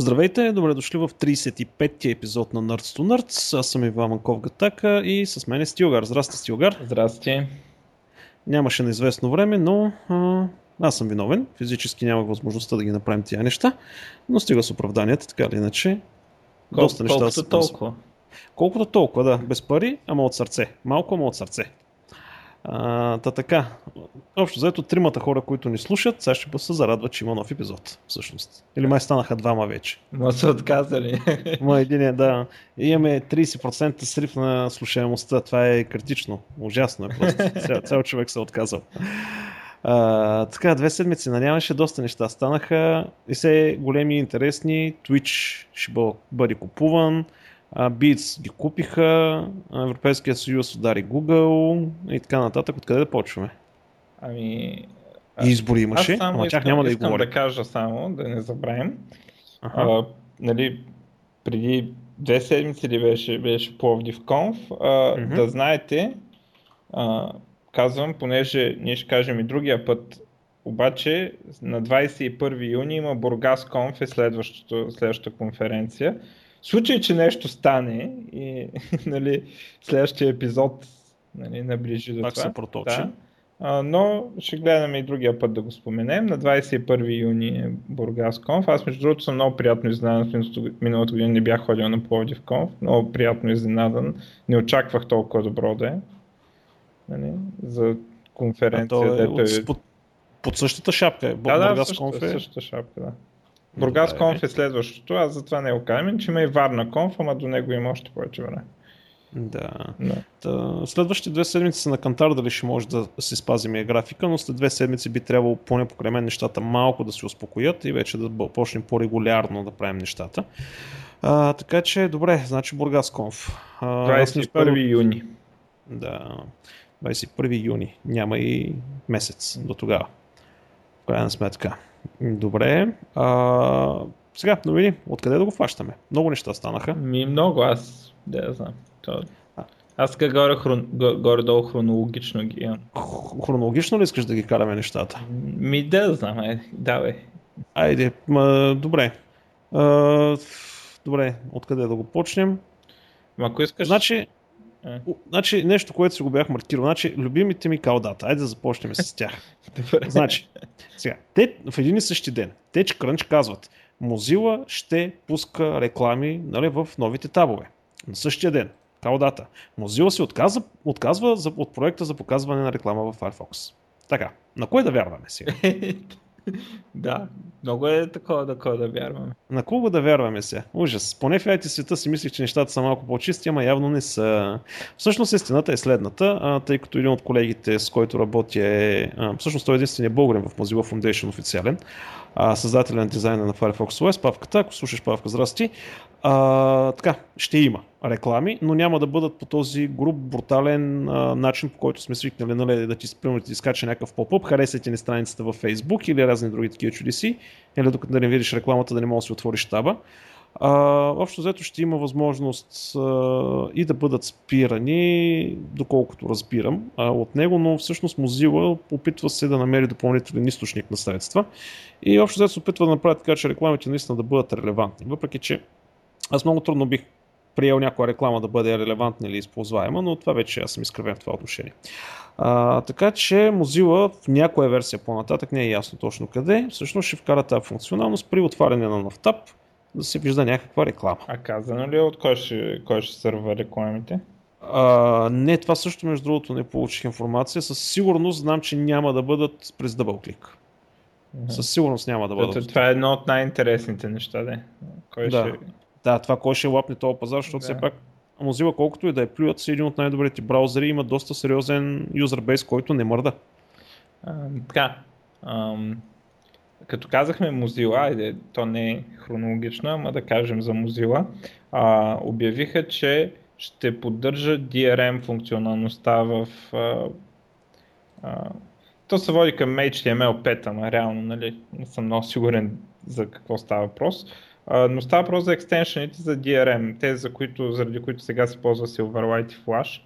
Здравейте, добре дошли в 35-ти епизод на Nerds to Nerds. Аз съм Иван Манков Гатака и с мен е Стилгар. Здрасти, Стилгар. Здрасти. Нямаше на известно време, но а, аз съм виновен. Физически нямах възможността да ги направим тия неща, но стига с оправданията, така или иначе. Кол, доста неща колкото да толкова. Колкото толкова, да. Без пари, ама от сърце. Малко, ама от сърце. А, та така, общо заето тримата хора, които ни слушат, сега ще се зарадват, че има нов епизод, всъщност. Или май станаха двама вече. Ма са отказали. Ма един е, да. И имаме 30% срив на слушаемостта. Това е критично. Ужасно е просто. Цял, цял човек се е отказал. А, така, две седмици нямаше доста неща станаха и все големи и интересни. Twitch ще бъде купуван. Beats ги купиха, Европейския съюз удари Google и така нататък. Откъде да почваме? Ами... И избори имаше, аз само ама тях няма да искам говоря. да кажа само, да не забравим. Ага. А, нали, преди две седмици ли беше, беше Пловдив Конф, а, Мгм. да знаете, а, казвам, понеже ние ще кажем и другия път, обаче на 21 юни има Бургас Конф е следващата конференция. В случай, че нещо стане и нали, следващия епизод нали, наближи до Пак това. се проточи. Да. А, но ще гледаме и другия път да го споменем. На 21 юни е Бургас Конф. Аз между другото съм много приятно изненадан. Миналата година не бях ходил на Пловдив Конф. Много приятно изненадан. Не очаквах толкова добро да е. Нали, за А конференция. то е от, под, под същата шапка. е. да, да, Бургас същата, Конф е- същата шапка, да. Бургас Добре. Конф е следващото, аз затова не го казвам, че има и Варна Конф, ама до него има още повече време. Да. Да. Та, следващите две седмици са на Кантар, дали ще може да си спазим и графика, но след две седмици би трябвало поне покрай мен нещата малко да се успокоят и вече да почнем по-регулярно да правим нещата. А, така че, добре, значи Бургас Конф. А, аз не успях да- 21 юни. Да, 21 юни. Няма и месец до тогава. В крайна сметка. Добре. А, сега, новини. Откъде да го фащаме? Много неща станаха. Ми много, аз да я знам. То... Аз така горе, хрон... го- горе-долу хронологично ги имам. Хронологично ли искаш да ги караме нещата? Ми да знам, е, давай. Айде, ма, добре. А, добре, откъде да го почнем? Ма ако искаш... Значи, Е. значи, нещо, което си го бях маркирал. Значи, любимите ми калдата. Айде да започнем с тях. Добре. Значи, сега, те в един и същи ден, TechCrunch казват, Mozilla ще пуска реклами нали, в новите табове. На същия ден, калдата. Mozilla се отказва, отказва за, от проекта за показване на реклама в Firefox. Така, на кой да вярваме сега? да, много е такова, такова да вярваме. На кого да вярваме се? Ужас. Поне в IT света си мислих, че нещата са малко по-чисти, ама явно не са. Всъщност истината е следната, а, тъй като един от колегите, с който работя е... А, всъщност той е единствения българин в Mozilla Foundation официален, а, създателен на дизайна на Firefox OS, Павката, ако слушаш Павка, здрасти. А, така, ще има реклами, но няма да бъдат по този груб, брутален а, начин, по който сме свикнали нали, да ти, примерно, ти изкача някакъв поп-ъп, харесайте ни страницата във Facebook или разни други такива чудеси, или докато да не видиш рекламата да не можеш да си отвориш таба. А, общо взето ще има възможност а, и да бъдат спирани, доколкото разбирам а, от него, но всъщност Mozilla опитва се да намери допълнителен източник на средства и общо взето се опитва да направи така, че рекламите наистина да бъдат релевантни. Въпреки, че аз много трудно бих приел някоя реклама да бъде релевантна или използваема, но това вече аз съм изкривен в това отношение. А, така че Mozilla в някоя версия по-нататък, не е ясно точно къде, всъщност ще вкара тази функционалност при отваряне на таб, да се вижда някаква реклама. А казано ли е от кой ще, кой ще сърва рекламите? А, не, това също между другото не получих информация. Със сигурност знам, че няма да бъдат през дъбълклик. Със сигурност няма да бъдат. Това е едно от най-интересните неща, да. Кой Да. ще... Да, това кой ще лапне този пазар, защото Да. все пак Mozilla, колкото и да е плюят, са един от най-добрите браузъри, има доста сериозен юзербейс, който не мърда. А, така, ам, като казахме Mozilla, айде, то не е хронологично, ама да кажем за Mozilla, а, обявиха, че ще поддържа DRM функционалността в... А, а, то се води към HTML5, ама реално, нали, не съм много сигурен за какво става въпрос. А, но става въпрос за екстеншените за DRM, тези, за които, заради които сега се ползва Silverlight и Flash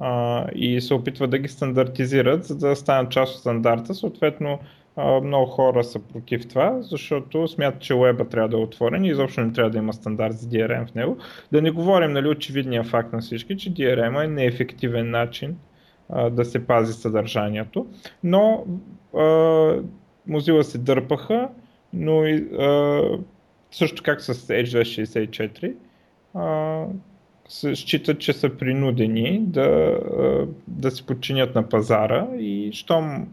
а, и се опитват да ги стандартизират, за да станат част от стандарта. Съответно, много хора са против това, защото смятат, че уеба трябва да е отворен и изобщо не трябва да има стандарт за DRM в него. Да не говорим нали, очевидния факт на всички, че DRM е неефективен начин а, да се пази съдържанието. Но а, Mozilla се дърпаха, но и, а, също как с Edge 264 а, считат, че са принудени да, да се подчинят на пазара и щом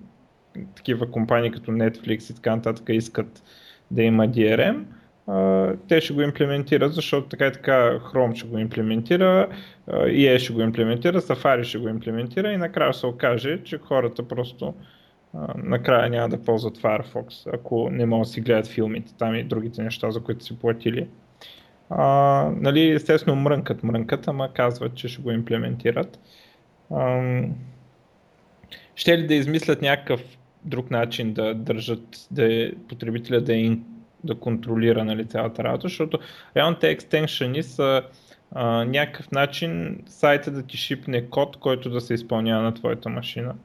такива компании като Netflix и така нататък искат да има DRM, те ще го имплементират, защото така и така Chrome ще го имплементира, EA ще го имплементира, Safari ще го имплементира и накрая се окаже, че хората просто накрая няма да ползват Firefox, ако не могат да си гледат филмите там и другите неща, за които си платили. А, нали, естествено мрънкат, мрънкат, ама казват, че ще го имплементират. А, ще ли да измислят някакъв друг начин да държат да е, потребителя да, е, да контролира нали, цялата работа, защото реално те екстеншъни са а, някакъв начин сайта да ти шипне код, който да се изпълнява на твоята машина.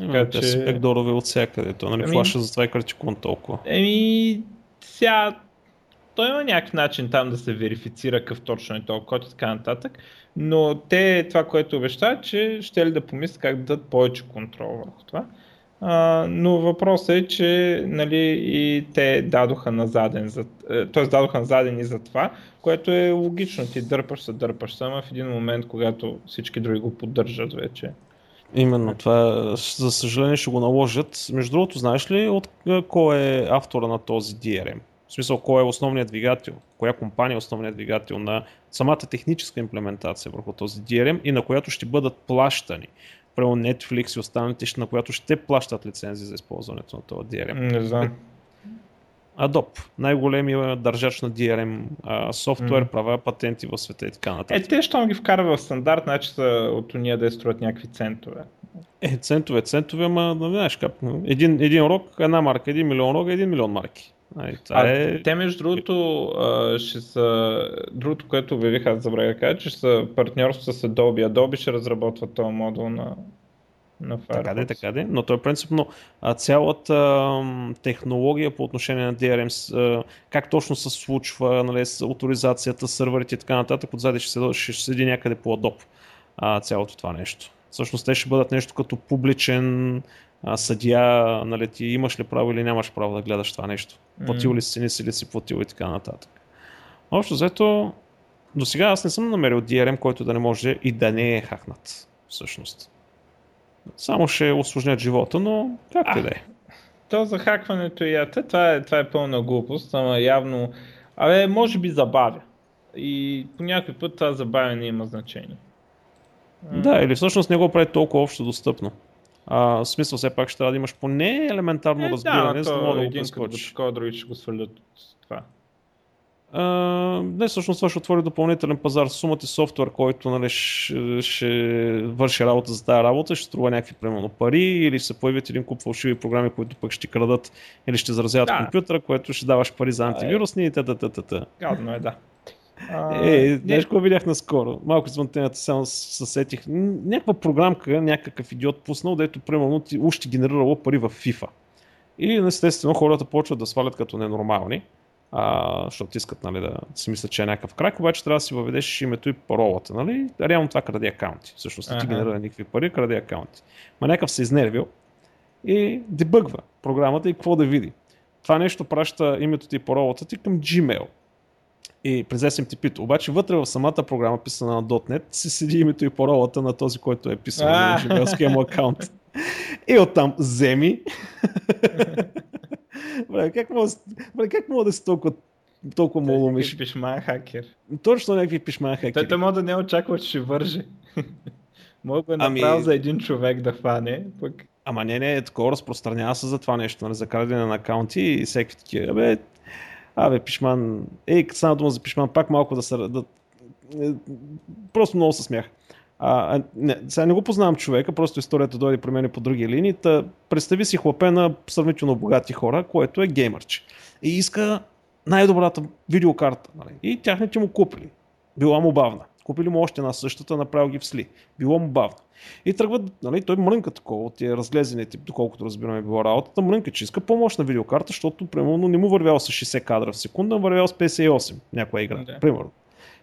Така, те че... са бекдорове от всякъде. То нали ами... флаша за това е критикуван толкова. Еми, сега той има някакъв начин там да се верифицира какъв точно е този код и така нататък, но те това, което обещават, че ще ли да помислят как да дадат повече контрол върху това. Но въпросът е, че нали, и те дадоха на заден, за, т.е. дадоха на заден и за това, което е логично. Ти дърпаш се, дърпаш се, в един момент, когато всички други го поддържат вече. Именно това, за съжаление ще го наложат. Между другото, знаеш ли от е, кой е автора на този DRM? В смисъл, кой е основният двигател, коя компания е основният двигател на самата техническа имплементация върху този DRM и на която ще бъдат плащани. Прямо Netflix и останалите, на която ще плащат лицензии за използването на този DRM. Не знам. Adobe, най-големия държач на DRM а, софтуер, mm. права, патенти в света и така нататък. Е, те, щом ги вкарва в стандарт, значи са от уния да строят някакви центове. Е, центове, центове, ама не знаеш как. Един, един рок, една марка, един милион рок, един милион марки. Ай, а, е... Те между другото ще са, другото, което обявих, аз забравя да кажа, че ще са партньорство с Adobe. Adobe ще разработва този модул на, на Firefox. Така де, така де, но той е принципно цялата технология по отношение на DRM, как точно се случва, нали, с авторизацията, сървърите и така нататък, отзади ще, седи, ще седи някъде по Adobe цялото това нещо. Всъщност те ще бъдат нещо като публичен а, съдия, нали, ти имаш ли право или нямаш право да гледаш това нещо. Платил ли си, не си ли си платил и така нататък. Общо взето, до сега аз не съм намерил DRM, който да не може и да не е хакнат, всъщност. Само ще осложнят живота, но както и да е. То за хакването и ята, това е, това е пълна глупост, ама явно, абе, може би забавя. И по някой път това забавяне има значение. Да, или всъщност не го прави толкова общо достъпно. А, в смисъл, все пак ще трябва да имаш поне елементарно е, разбиране, да, за да мога да го прескочиш. Такова, други ще го свалят това. А, не, всъщност това ще отвори допълнителен пазар. Сумата и софтуер, който нали, ще, ще върши работа за тази работа, ще струва някакви примерно пари или ще се появят един куп фалшиви програми, които пък ще крадат или ще заразяват да. компютъра, което ще даваш пари за антивирусни и т.т. Гадно е, да. Е, знаеш какво видях наскоро? Малко извън темата само съсетих. Някаква програмка, някакъв идиот пуснал, дето примерно ти ти генерирало пари в FIFA. И естествено хората почват да свалят като ненормални, а, защото искат нали, да си мислят, че е някакъв крак, обаче трябва да си въведеш името и паролата. Нали? Реално това краде акаунти. Всъщност ага. ти генерира никакви пари, краде акаунти. Ма някакъв се изнервил и дебъгва програмата и какво да види. Това нещо праща името ти и паролата ти към Gmail и през SMTP. Обаче вътре в самата програма, писана на .NET, си седи името и паролата на този, който е писал на живелския му аккаунт. И оттам вземи. Бре, как мога, бре, как мога да си толкова толкова му умиш. Пишман хакер. Точно някакви пишман хакер. Той може да не очаква, че ще върже. Мога да ами... направил за един човек да хване, пък... Ама не, не, такова разпространява се за това нещо, нали, за крадене на акаунти и всеки такива. Абе, Абе, пишман, ей, като стана дума за пишман, пак малко да се... Да, е, просто много се смях. А, не, сега не го познавам човека, просто историята дойде при мен по други линии. Та, представи си хлапе на сравнително богати хора, което е геймърче. И иска най-добрата видеокарта. Нали? И тяхните му купили. Била му бавна. Купили му още една същата, направил ги в сли. Било му бавно. И тръгват, нали, той мрънка такова от тия разглезени тип, доколкото разбираме било работата, мрънка, че иска по-мощна видеокарта, защото примерно не му вървял с 60 кадра в секунда, вървял с 58 някоя игра, да. примерно.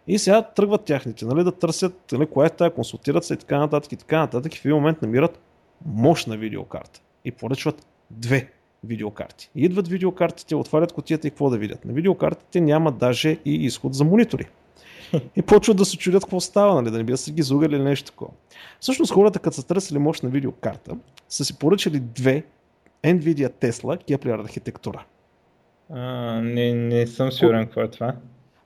И сега тръгват тяхните, нали, да търсят нали, кое е тая, консултират се и така нататък и така нататък и в един момент намират мощна видеокарта и поръчват две видеокарти. И идват видеокартите, отварят котията и какво да видят. На видеокартите няма даже и изход за монитори. И почват да се чудят какво става, нали, да не бият се ги зугали или нещо такова. Всъщност хората, като са търсили мощна видеокарта, са си поръчали две NVIDIA Tesla Kepler архитектура. А, не, не съм сигурен какво е това.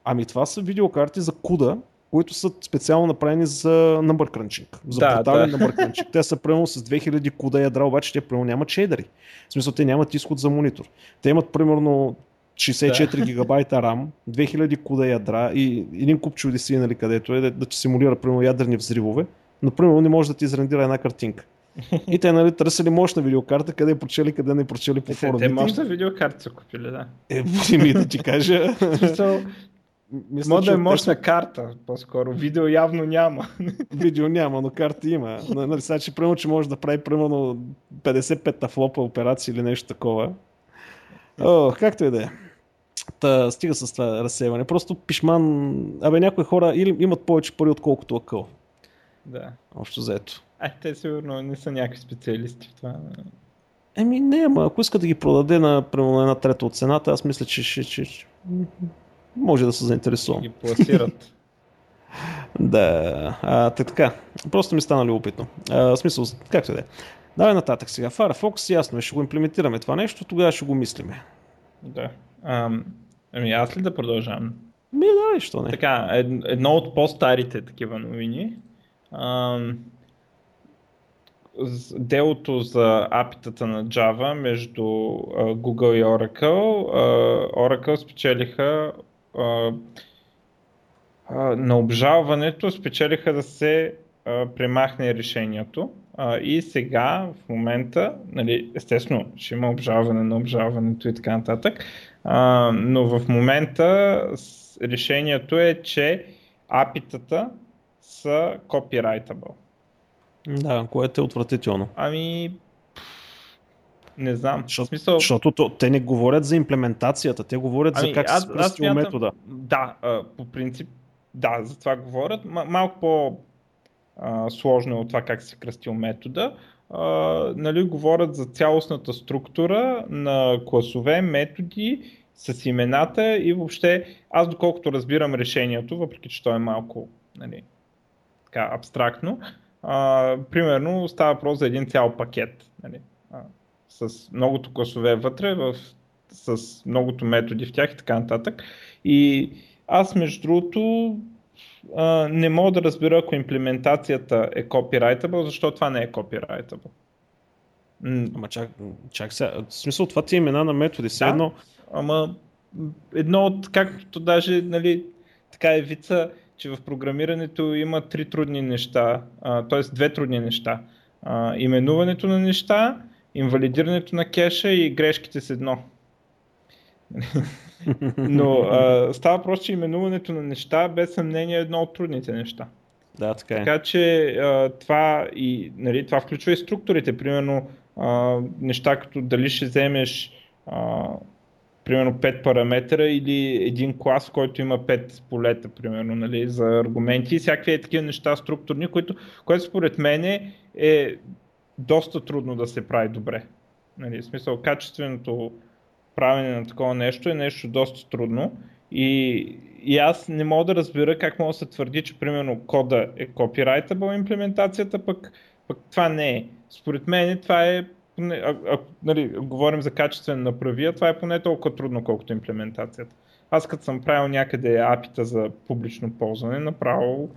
Ами това са видеокарти за CUDA, които са специално направени за number crunching. За да, брутален да. number crunching. Те са примерно с 2000 CUDA ядра, обаче те примерно нямат шейдери. В смисъл, те нямат изход за монитор. Те имат примерно 64 да. гигабайта RAM, 2000 CUDA ядра и един куп чудеси, нали, където е да, да симулира примерно ядрени взривове, но примерно не може да ти изрендира една картинка. И те нали, търсили мощна видеокарта, къде е прочели, къде не е прочели по форумите. Те мощна видеокарта са купили, да. Е, ми да ти кажа. Мисля, Може да е мощна те... карта, по-скоро. Видео явно няма. Видео няма, но карта има. Нали, сега, че примерно, че може да прави примерно 55 тафлопа операции или нещо такова. О, както и да е. Та, стига с това разсейване. Просто пишман... Абе, някои хора или имат повече пари, отколкото акъл. Да. Общо заето. А, те сигурно не са някакви специалисти в това. Еми не, ама ако иска да ги продаде на, на една трета от цената, аз мисля, че, че, че може да се заинтересувам. Ги пласират. да, а, така. Просто ми стана любопитно. А, смисъл, както да е. Давай нататък сега. Firefox, ясно е, ще го имплементираме това нещо, тогава ще го мислиме. Да. Ам, ами аз ли да продължавам? Ми, да, що не. Така, едно от по-старите такива новини. Ам, делото за апитата на Java между Google и Oracle. Oracle спечелиха на обжалването спечелиха да се премахне решението и сега в момента, нали, естествено ще има обжалване на обжалването и така нататък, но в момента решението е, че апитата са copyrightable. Да, което е отвратително. Ами, не знам. Защо, смисъл... Защото то, те не говорят за имплементацията, те говорят ами, за как аз, се спръстил метода. Да, по принцип, да, за това говорят. М- малко по сложно е от това как се кръстил метода. А, нали, говорят за цялостната структура на класове, методи с имената и въобще аз доколкото разбирам решението, въпреки че то е малко нали, така, абстрактно, а, примерно става въпрос за един цял пакет. Нали, с многото класове вътре, в, с многото методи в тях и така нататък. И аз, между другото, а, не мога да разбера, ако имплементацията е copyrightable, защо това не е copyrightable. Ама чак, чак сега, в смисъл това ти е имена на методи, все да, едно. Ама едно от, както даже, нали, така е вица, че в програмирането има три трудни неща, т.е. две трудни неща. А, именуването на неща, инвалидирането на кеша и грешките с едно. Но а, става просто, че именуването на неща без съмнение е едно от трудните неща. Да, така е. Така че а, това, и, нали, това включва и структурите. Примерно а, неща като дали ще вземеш а, примерно 5 параметра или един клас, който има 5 полета, примерно, нали, за аргументи и всякакви е такива неща структурни, които, което според мен е доста трудно да се прави добре. Нали, в смисъл, качественото правене на такова нещо е нещо доста трудно и, и аз не мога да разбера как мога да се твърди, че примерно кода е copyrightable имплементацията, пък, пък това не е. Според мен това е, а, а, нали, говорим за качествен направия, това е поне толкова трудно, колкото имплементацията. Аз като съм правил някъде апита за публично ползване, направо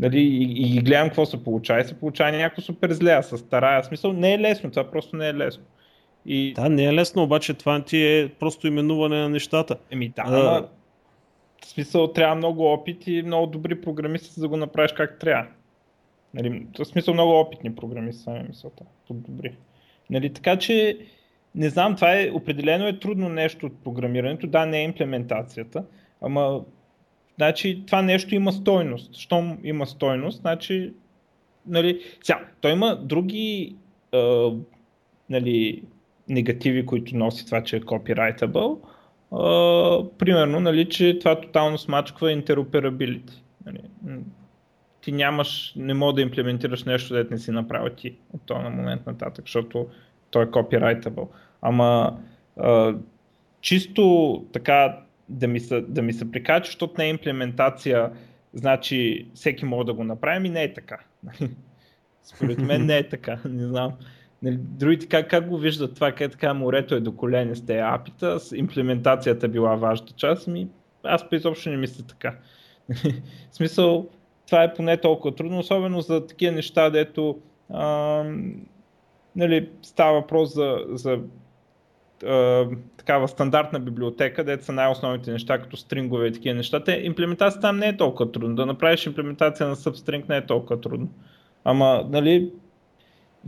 Нали, и, и гледам какво се получава и се получава някакво супер зле, а с старая смисъл не е лесно, това просто не е лесно. И... Да, не е лесно, обаче това ти е просто именуване на нещата. Еми да, а... ама в смисъл трябва много опит и много добри програмисти, за да го направиш как трябва. Нали, в смисъл много опитни програмисти, сами мисълта, добри. Нали, така че, не знам, това е определено е трудно нещо от програмирането. Да, не е имплементацията, ама значи това нещо има стойност. Щом има стойност, значи нали, сега, той има други а, нали, негативи, които носи това, че е copyrightable. А, примерно, нали, че това тотално смачква интероперабилити. Нали, ти нямаш, не мога да имплементираш нещо, дете не си направил ти от този момент нататък, защото той е copyrightable. Ама а, чисто така да ми се, да ми се прикача, защото не е имплементация, значи всеки може да го направи, и не е така. Според мен не е така, не знам. Нали, другите как, как го виждат това, как така морето е до колене с тези апита, с имплементацията била важната част, ми аз изобщо не мисля така. в смисъл, това е поне толкова трудно, особено за такива неща, дето а, нали, става въпрос за, за а, такава стандартна библиотека, дето са най-основните неща, като стрингове и такива неща. Те, имплементацията там не е толкова трудно. Да направиш имплементация на substring не е толкова трудно. Ама, нали,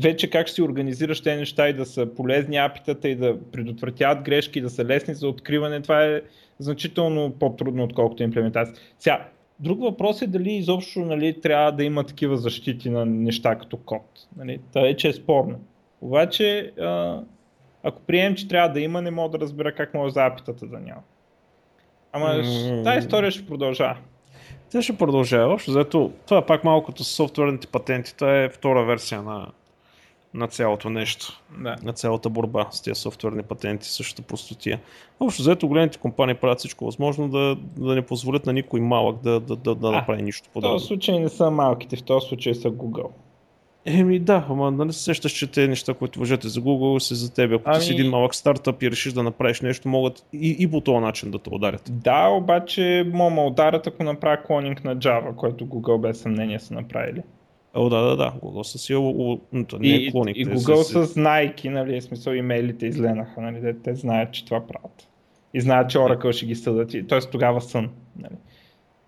вече как ще си организираш тези неща и да са полезни апитата и да предотвратяват грешки, да са лесни за откриване, това е значително по-трудно, отколкото имплементация. Сега, друг въпрос е дали изобщо нали, трябва да има такива защити на неща като код. Нали? Това вече е спорно. Обаче, а, ако приемем, че трябва да има, не мога да разбера как може за апитата да няма. Ама mm. тази история ще продължава. Тя ще продължава. Общо заето, това е пак малко като софтуерните патенти. Това е втора версия на, на цялото нещо. Да. На цялата борба с тези софтуерни патенти, същата простотия. Общо заето големите компании правят всичко възможно да, да не позволят на никой малък да, да, да, да а, направи нищо подобно. В този случай не са малките, в този случай са Google. Еми да, ама нали се сещаш, че те неща, които въжете за Google, са за теб. Ако ами... ти си един малък стартъп и решиш да направиш нещо, могат и, и по този начин да те ударят. Да, обаче мога ударят, ако направя клонинг на Java, който Google без съмнение са направили. О, да, да, да. Google са си не е клоник. И, и Google са знайки, нали, смисъл имейлите изленаха, нали, те, те знаят, че това правят. И знаят, че Oracle ще ги съдат. Т.е. тогава сън. Нали.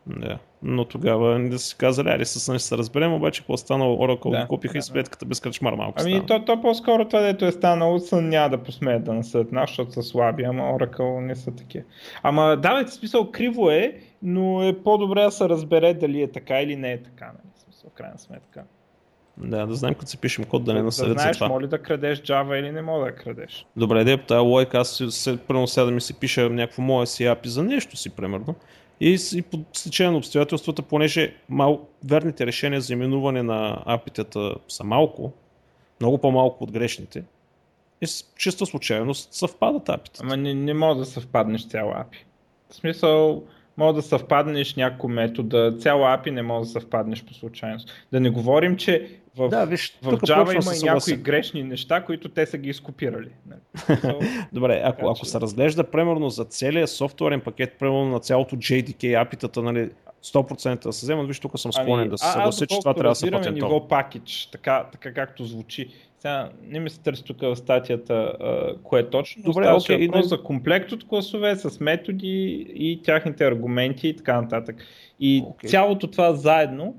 Да. Но тогава да си казали, али с ще се разберем, обаче какво станало Oracle да, купиха да, и сметката без кръчмар малко Ами то, то по-скоро това, дето е станало, сън няма да посмеят да насъдят нас, защото са слаби, ама Oracle не са такива. Ама давайте смисъл, криво е, но е по-добре да се разбере дали е така или не е така, нали? В крайна сметка. Да, да знаем като се пишем код да не насъдят да знаеш, за това. моли да крадеш Java или не мога да крадеш. Добре, де, по тази лойка аз се, примерно сега да ми се пиша някакво мое си API за нещо си, примерно. И, и по стечение на обстоятелствата, понеже мал, верните решения за именуване на апитата са малко, много по-малко от грешните, и с чиста случайност съвпадат апитата. Ама не, не мога да съвпаднеш цяла апи. В смисъл, мога да съвпаднеш някой метода, цяла API не може да съвпаднеш по случайност. Да не говорим, че в, да, виж, в Java има и някои грешни неща, които те са ги изкопирали. Добре, ако, ако че... се разглежда примерно за целият софтуерен пакет, примерно на цялото JDK API-тата, нали, 100% да се вземат, виж тук съм склонен ами, да се съглася, че това трябва да се патентова. ниво пакетч, така, така както звучи. Сега не ми се търси тук в статията кое е точно. Добре, окей, въпрос за комплект от класове с методи и тяхните аргументи и така нататък. И okay. цялото това заедно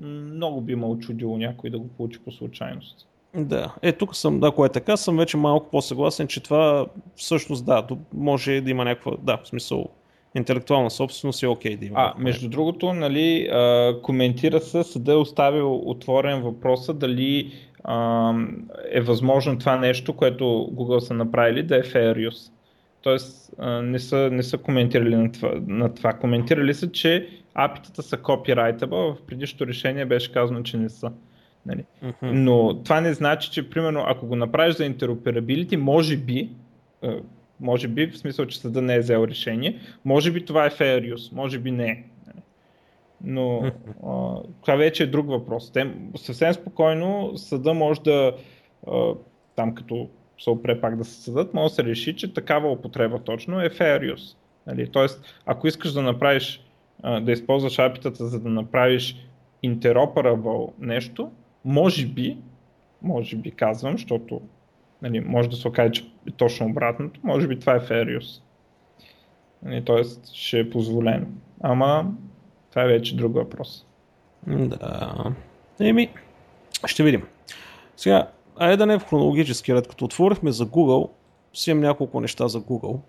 много би ме очудило някой да го получи по случайност. Да, е тук съм, да, кое е така, съм вече малко по-съгласен, че това всъщност да, може да има някаква, да, в смисъл, интелектуална собственост е окей okay да има. А, между другото, нали, а, коментира се, съда е оставил отворен въпроса дали а, е възможно това нещо, което Google са направили, да е fair use. Тоест а, не, са, не са коментирали на това, на това. Коментирали са, че апитата са copyrightable, в предишното решение беше казано, че не са. Нали? Uh-huh. Но това не значи, че примерно ако го направиш за interoperability, може би, може би, в смисъл, че съда не е взел решение, може би това е fair use, може би не. Но а, това вече е друг въпрос. Те, съвсем спокойно съда може да, а, там като се опре пак да се съдат, може да се реши, че такава употреба точно е fair use. Нали? Тоест, ако искаш да направиш, а, да използваш апитата, за да направиш interoperable нещо, може би, може би казвам, защото нали, може да се окаже, че е точно обратното, може би това е fair use. Нали, тоест ще е позволено. Ама това е вече друг въпрос. Да. Еми, ще видим. Сега, айде да не е в хронологически ред. Като отворихме за Google, си имам няколко неща за Google.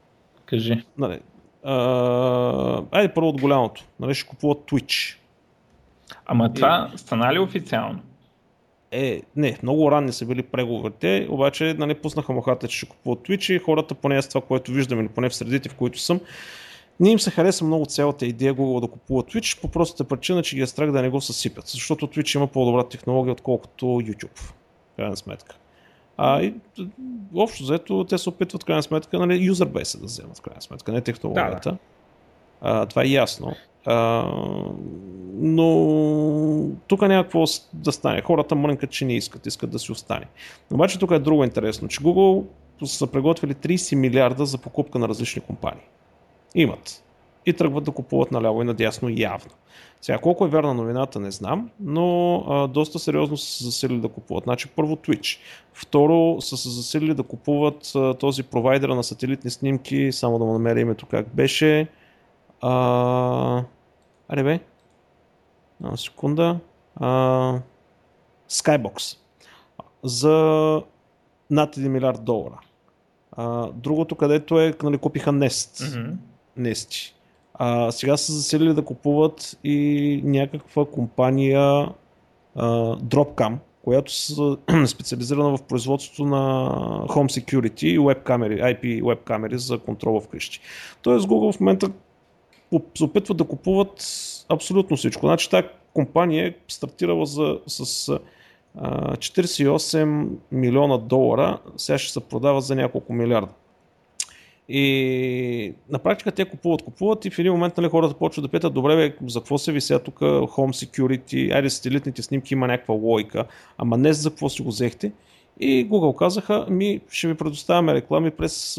Кажи. Нали, А, айде първо от голямото. Нали, ще купуват Twitch. Ама това стана ли официално? Е, не, много ранни са били преговорите, обаче нали, пуснаха мухата, че ще купуват Twitch и хората, поне с това, което виждам или поне в средите, в които съм, не им се хареса много цялата идея Google да купува Twitch по простата причина, че ги е страх да не го съсипят, защото Twitch има по-добра технология, отколкото YouTube, в крайна сметка. А, и, общо заето те се опитват в крайна сметка, нали, юзербейса да вземат в крайна сметка, не технологията. Да, да. А, това е ясно. Но тук няма какво да стане. Хората мрънкат, че не искат, искат да си остане. Обаче тук е друго интересно, че Google са приготвили 30 милиарда за покупка на различни компании. Имат. И тръгват да купуват наляво и надясно явно. Сега, колко е вярна новината, не знам, но а, доста сериозно са се засилили да купуват. Значи, първо Twitch. Второ, са се засилили да купуват а, този провайдер на сателитни снимки, само да му намеря името как беше. А... Аре бе. На секунда. А... Skybox. За над 1 милиард долара. А, другото, където е, нали, купиха Nest. Mm-hmm. Nest. А, сега са засилили да купуват и някаква компания а, Dropcam, която са специализирана в производството на Home Security и web камери, IP web камери за контрола вкъщи. Тоест Google в момента се опитват да купуват абсолютно всичко. Значи тази компания е стартирала за, с а, 48 милиона долара, сега ще се продава за няколко милиарда. И на практика те купуват, купуват и в един момент нали, хората почват да питат, добре, бе, за какво се вися тук Home Security, айде сателитните снимки има някаква лойка, ама не за какво си го взехте. И Google казаха, ми ще ви предоставяме реклами през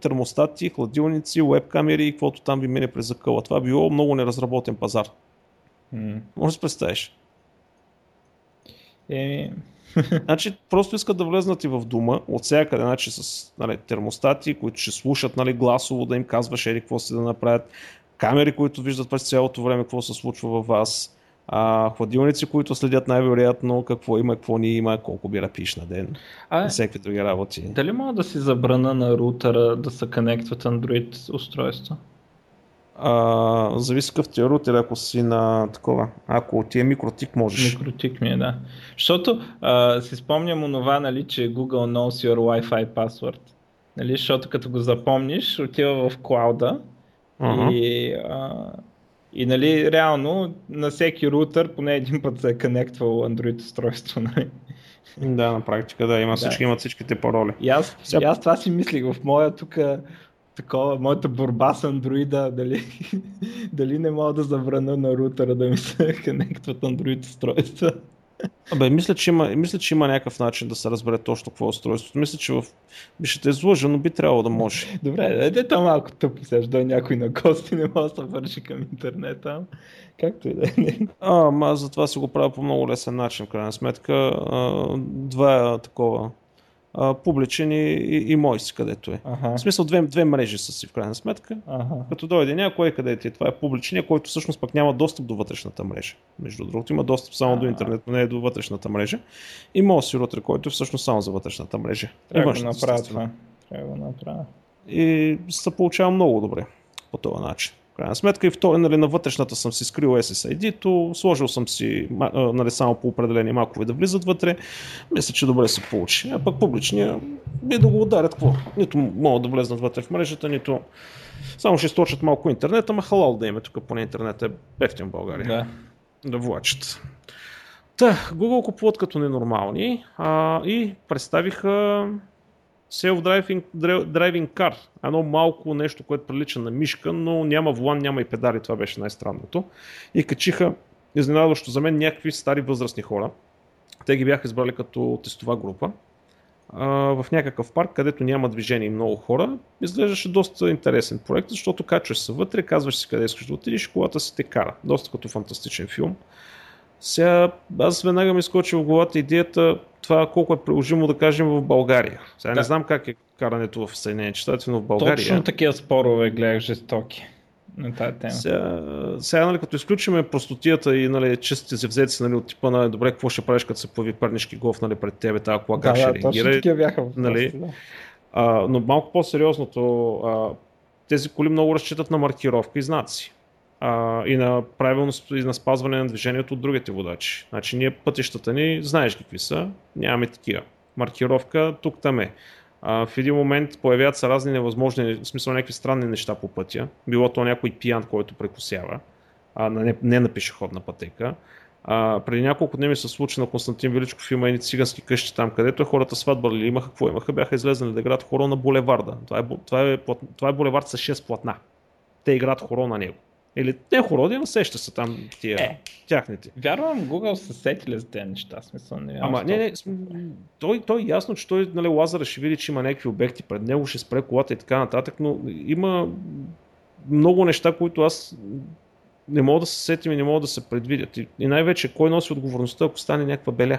термостати, хладилници, веб-камери и каквото там ви мине през закъла. Това било много неразработен пазар. Mm. Може да си представиш. Е... значи, просто искат да влезнат и в дума от всякъде, значи с нали, термостати, които ще слушат нали, гласово да им казваш еди какво си да направят, камери, които виждат през цялото време какво се случва във вас, а, хладилници, които следят най-вероятно какво има, какво не има, колко бира пиш на ден а, и всеки други работи. Дали мога да си забрана на рутера да се конектват Android устройства? А, зависи какъв ти е рутер, ако си на такова. Ако ти е микротик, можеш. Микротик ми е, да. Защото а, си спомням онова, нали, че Google knows your Wi-Fi password. Нали, защото като го запомниш, отива в клауда uh-huh. и а, и нали, реално на всеки рутер поне един път се е конектвал Android устройство. Нали? Да, на практика, да, има всички, да. имат всичките пароли. И аз, Сега... и аз това си мислих в моя тук такова, моята борба с андроида, дали, дали не мога да забрана на рутера да ми се конектват Android устройства. Абе, мисля, че има, мисля, че има някакъв начин да се разбере точно какво е устройството. Мисля, че в... ще те излъжа, но би трябвало да може. Добре, да е там малко тъпо, сега ще някой на гости, не може да се върши към интернета. Както и да е. А, ма, затова си го правя по много лесен начин, в крайна сметка. А, два е такова а, публичен и, и, и мой си, където е. Ага. В смисъл две, две мрежи са си в крайна сметка. Ага. Като дойде някой където е, това е публичния, който всъщност пък няма достъп до вътрешната мрежа. Между другото има достъп само ага. до интернет, но не е до вътрешната мрежа. И моят си рутер, който е всъщност само за вътрешната мрежа. Трябва да направя това. Трябва да направя. И се получава много добре по този начин крайна сметка и втори, нали, на вътрешната съм си скрил SSID-то, сложил съм си нали, само по определени макове да влизат вътре. Мисля, че добре се получи. А пък публичния би да го ударят какво? Нито могат да влезнат вътре в мрежата, нито само ще източат малко интернет, ама халал да има тук поне интернет е ефтин в България. Да. Да влачат. Та, Google купуват като ненормални а, и представиха Self-driving driving car. Едно малко нещо, което прилича на мишка, но няма волан, няма и педали. Това беше най-странното. И качиха, изненадващо за мен, някакви стари възрастни хора. Те ги бяха избрали като тестова група в някакъв парк, където няма движение и много хора. Изглеждаше доста интересен проект, защото качваш се вътре, казваш си къде искаш да отидеш, колата си те кара. Доста като фантастичен филм. Сега аз веднага ми скочи в главата идеята това колко е приложимо да кажем в България. Сега да. не знам как е карането в Съединените щати, но в България. Точно такива спорове гледах жестоки на тази тема. Сега, сега нали, като изключиме простотията и нали, чистите се взети нали, от типа на добре, какво ще правиш, като се появи пърнишки голф нали, пред тебе, тази кола как да, ще да, реагира. Точно бяха въпроси, нали, да. а, но малко по-сериозното, а, тези коли много разчитат на маркировка и знаци. А, и на правилност и на спазване на движението от другите водачи. Значи ние пътищата ни знаеш какви са, нямаме такива. Маркировка тук там е. А, в един момент появяват се разни невъзможни, в смисъл някакви странни неща по пътя. Било то някой пиян, който прекусява, а, не, не на пешеходна пътека. А, преди няколко дни ми се случи на Константин Величков, има едни цигански къщи там, където е хората сватба или имаха какво имаха, бяха излезнали да играят хоро на булеварда. Това е, това е, това е булевард с 6 платна. Те играят хоро на него. Или те хороди, но сеща се там тия, е, тяхните. Вярвам, Google са сетили за тези неща, смисъл не Ама не, не, той, той ясно, че той, нали, Лазара ще види, че има някакви обекти пред него, ще спре колата и така нататък, но има много неща, които аз не мога да се сетим и не мога да се предвидят. И, и най-вече кой носи отговорността, ако стане някаква беля.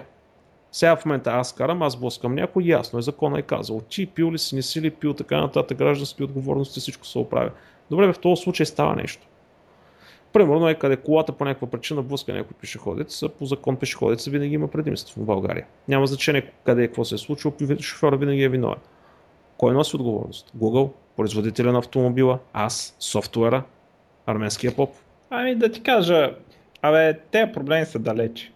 Сега в момента аз карам, аз блъскам някой, ясно е, закона е казал. Ти пил ли си, не си ли пил, така нататък, граждански отговорности, всичко се оправя. Добре, в този случай става нещо. Примерно е къде колата по някаква причина блъска някой пешеходец, по закон пешеходец винаги има предимство в България. Няма значение къде и какво се е случило, шофьора винаги е виновен. Кой носи отговорност? Google, производителя на автомобила, аз, софтуера, арменския поп. Ами да ти кажа, абе, те проблеми са далече.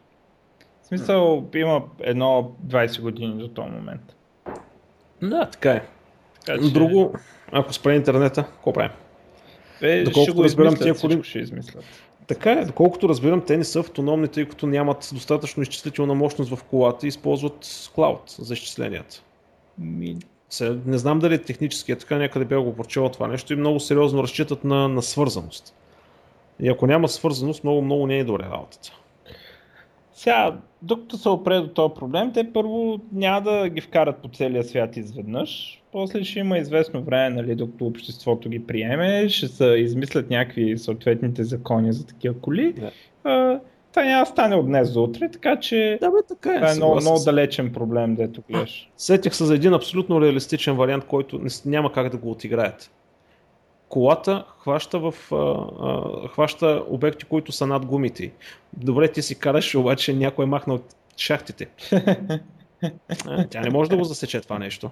В смисъл, има едно 20 години до този момент. Да, така е. Така, че... Друго, ако спре интернета, какво правим? Е, Доколкото ще разбирам, тия коли... ще измислят. Така е, доколкото разбирам, те не са автономни, тъй като нямат достатъчно изчислителна мощност в колата и използват клауд за изчисленията. Ми... Се, не знам дали е технически е така, някъде бях го прочел това нещо и много сериозно разчитат на, на свързаност. И ако няма свързаност, много, много не е добре работата. Сега, докато се опре до този проблем, те първо няма да ги вкарат по целия свят изведнъж. После ще има известно време, нали, докато обществото ги приеме, ще се измислят някакви съответните закони за такива коли. Да. А, това няма стане от днес до утре, така че да, бе, така е, това е много, много далечен проблем, дето гледаш. Сетих се за един абсолютно реалистичен вариант, който няма как да го отиграят колата хваща, в, а, а, хваща обекти, които са над гумите. Добре, ти си караш, обаче някой е махнал шахтите. Тя не може да го засече това нещо.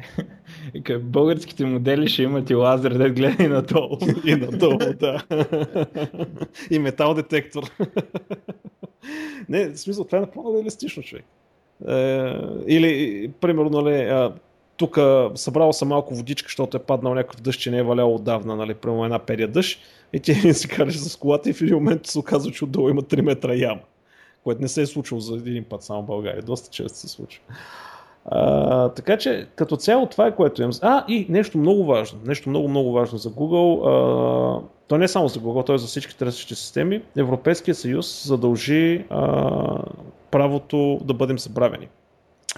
Българските модели ще имат и лазер, да гледа и надолу. и надолу, да. и метал детектор. не, в смисъл, това е напълно реалистично, човек. Е, или, примерно, нали, тук събрал съм малко водичка, защото е паднал някакъв дъжд, че не е валял отдавна, нали, прямо една перия дъжд. И ти си караш с колата и в един момент се оказва, че отдолу има 3 метра яма. Което не се е случило за един път само в България. Доста често се случва. А, така че, като цяло, това е което имам. А, и нещо много важно. Нещо много, много важно за Google. А, то не е само за Google, то е за всички търсещи системи. Европейския съюз задължи а, правото да бъдем забравени.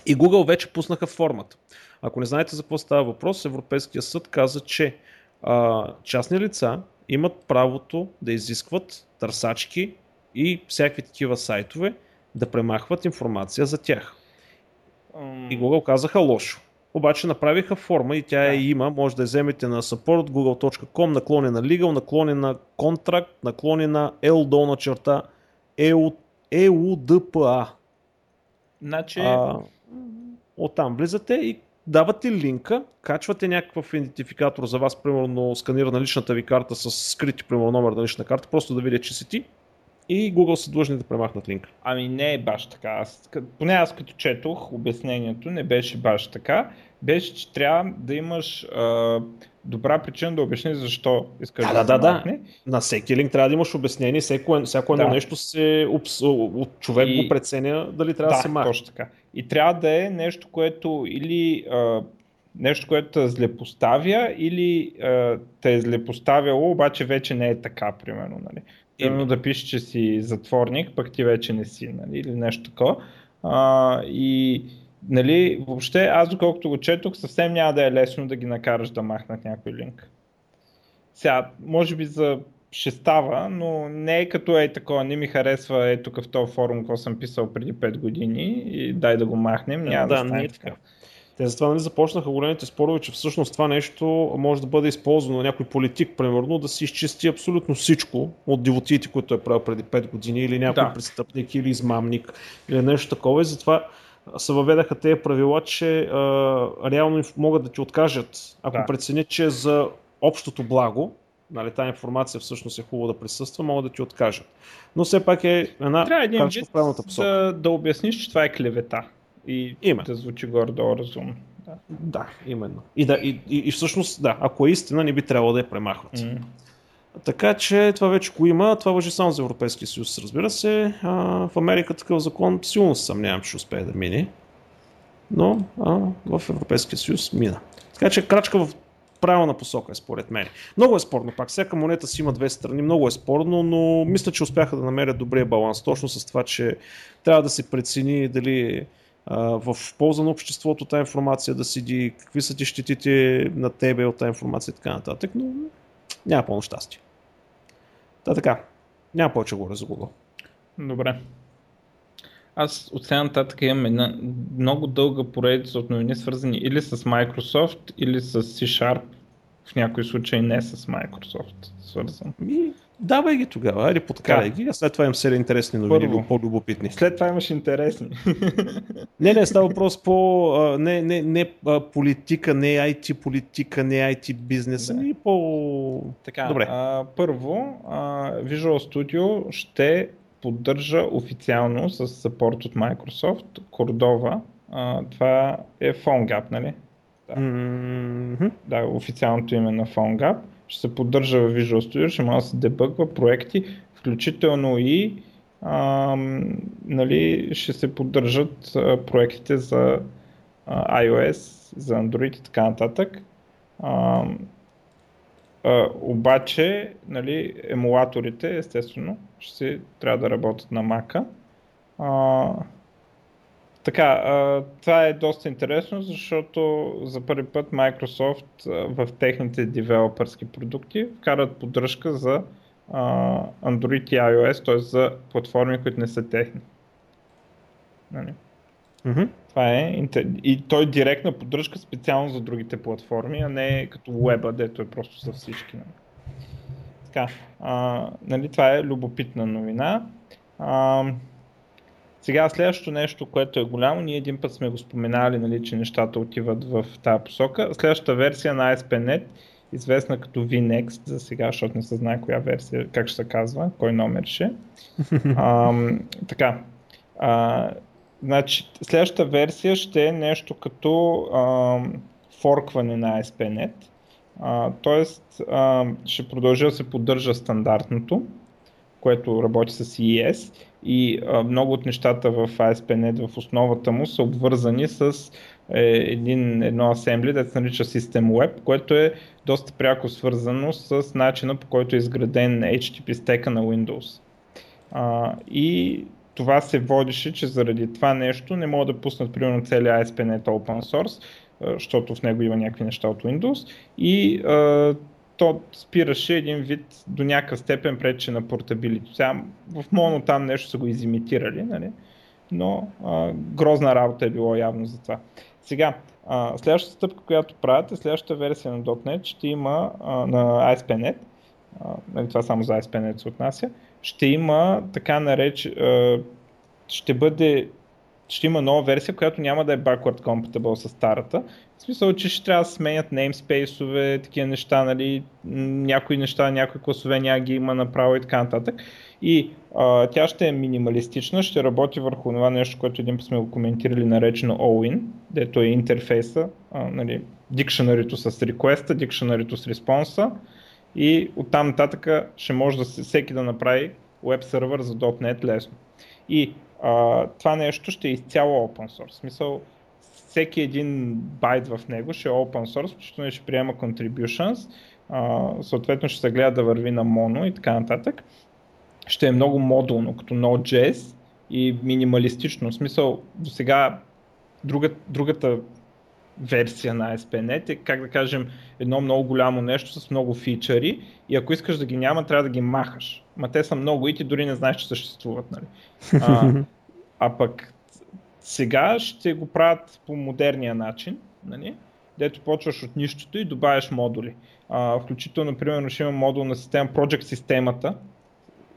И Google вече пуснаха формата. Ако не знаете за какво става въпрос, Европейския съд каза, че а, частни лица имат правото да изискват търсачки и всякакви такива сайтове да премахват информация за тях. И Google казаха лошо. Обаче направиха форма и тя да. е има, може да я вземете на support google.com, наклони на legal, наклони на contract, наклони на LDO на черта EUDPA. Значи... А, оттам влизате и давате линка, качвате някакъв идентификатор за вас, примерно сканира на личната ви карта с скрити, примерно номер на лична карта, просто да видят, че си ти и Google са длъжни да премахнат линка. Ами не е баш така. Аз, поне аз като четох обяснението, не беше баш така. Беше, че трябва да имаш а, добра причина да обясниш защо искаш да, да, да, да. На всеки линк трябва да имаш обяснение, всяко, всяко едно да. нещо се, от човек и... го преценя дали трябва да, да се маха. точно така. И трябва да е нещо, което или а, нещо, което те злепоставя или а, те е злепоставяло, обаче вече не е така, примерно. Нали. Примерно да пишеш, че си затворник, пък ти вече не си, нали, или нещо такова. А, и нали, въобще аз доколкото го четох, съвсем няма да е лесно да ги накараш да махнат някой линк. Сега, може би за ще става, но не е като е такова, не ми харесва е тук в този форум, какво съм писал преди 5 години и дай да го махнем, няма да, да стане така. така. Те затова нали, започнаха големите спорове, че всъщност това нещо може да бъде използвано на някой политик, примерно, да си изчисти абсолютно всичко от дивотиите, които е правил преди 5 години, или някой да. престъпник, или измамник, или нещо такова. И затова се въведаха тези правила, че а, реално могат да ти откажат, ако да. преценят, че за общото благо, нали, тази информация всъщност е хубаво да присъства, могат да ти откажат. Но все пак е една Трябва един вид да, да обясниш, че това е клевета. И Именно. да звучи горе-долу разумно. Да. Да, именно. И, да, и, и, и всъщност, да, ако е истина, не би трябвало да я премахват. М. Така че това вече го има, това въжи само за Европейския съюз, разбира се. А, в Америка такъв закон силно се съмнявам, че успее да мине. Но а, в Европейския съюз мина. Така че крачка в правилна посока е според мен. Много е спорно пак. Всяка монета си има две страни, много е спорно, но мисля, че успяха да намерят добрия баланс. Точно с това, че трябва да се прецени дали в полза на обществото тази информация да седи, какви са ти щетите на тебе от тази информация и така нататък, но няма пълно щастие. Та така, няма повече говоря за Google. Добре. Аз от сега нататък имам една много дълга поредица от новини, свързани или с Microsoft, или с C-Sharp. В някои случаи не с Microsoft свързан. Ми, давай ги тогава, айде подкарай ги, а след това имам серия интересни новини, Първо. по-любопитни. След това имаш интересни. Не, не, става въпрос по не, не, не политика, не IT политика, не IT бизнес, Да. ами по... Така, Добре. А, първо, а, Visual Studio ще поддържа официално с support от Microsoft Cordova. А, това е PhoneGap, нали? Да. Мгм. Да, официалното име на PhoneGap. Ще се поддържа в Visual Studio, ще може да се дебъгва проекти, включително и ам, нали, ще се поддържат а, проектите за а, iOS, за Android и така нататък. Ам, а, обаче, нали, емулаторите, естествено, ще трябва да работят на Mac. Така, това е доста интересно, защото за първи път Microsoft в техните девелопърски продукти вкарат поддръжка за Android и iOS, т.е. за платформи, които не са техни. Нали? Мгм. Това е и той директна поддръжка специално за другите платформи, а не като веба, дето е просто за всички. Нали? Така, а, нали, това е любопитна новина. А, сега следващото нещо, което е голямо, ние един път сме го споменали, нали, че нещата отиват в тази посока. Следващата версия на ASP.NET, известна като VNext, за сега, защото не се знае коя версия, как ще се казва, кой номер ще. Ам, така, а, значи, следващата версия ще е нещо като ам, форкване на ASP.NET. А, тоест, а, ще продължи да се поддържа стандартното, което работи с ES и а, много от нещата в ASP.NET в основата му са обвързани с е, един, едно асембли, да се нарича System Web, което е доста пряко свързано с начина по който е изграден HTTP стека на Windows. А, и това се водише, че заради това нещо не могат да пуснат примерно целият ASP.NET Open Source, защото в него има някакви неща от Windows и а, то спираше един вид до някакъв степен прече на портабилити. Сега в моно там нещо са го изимитирали, нали? но а, грозна работа е било явно за това. Сега, а, следващата стъпка, която правят е следващата версия на .NET ще има а, на ASP.NET, а, нали, това само за ASP.NET се отнася, ще има така нареч, а, ще бъде ще има нова версия, която няма да е backward compatible с старата. В смисъл, че ще трябва да сменят namespace-ове, такива неща, нали, някои неща, някои класове няма ги има направо и така нататък. И а, тя ще е минималистична, ще работи върху това нещо, което един път сме го коментирали, наречено OWIN, дето е интерфейса, а, нали, дикшенарито с request, дикшенарито с response и оттам нататък ще може да се, всеки да направи веб сервер за .NET лесно. И а, това нещо ще е изцяло open source. В смисъл, всеки един байт в него ще е open source, защото ще приема contributions, а, съответно ще се гледа да върви на моно и така нататък. Ще е много модулно, като Node.js и минималистично. В смисъл, до сега друга, другата версия на ASP.NET е, как да кажем, едно много голямо нещо с много фичъри и ако искаш да ги няма, трябва да ги махаш. Ма те са много и ти дори не знаеш, че съществуват. Нали? А, а пък сега ще го правят по модерния начин, нали? дето почваш от нищото и добавяш модули. А, включително, примерно, ще има модул на система Project системата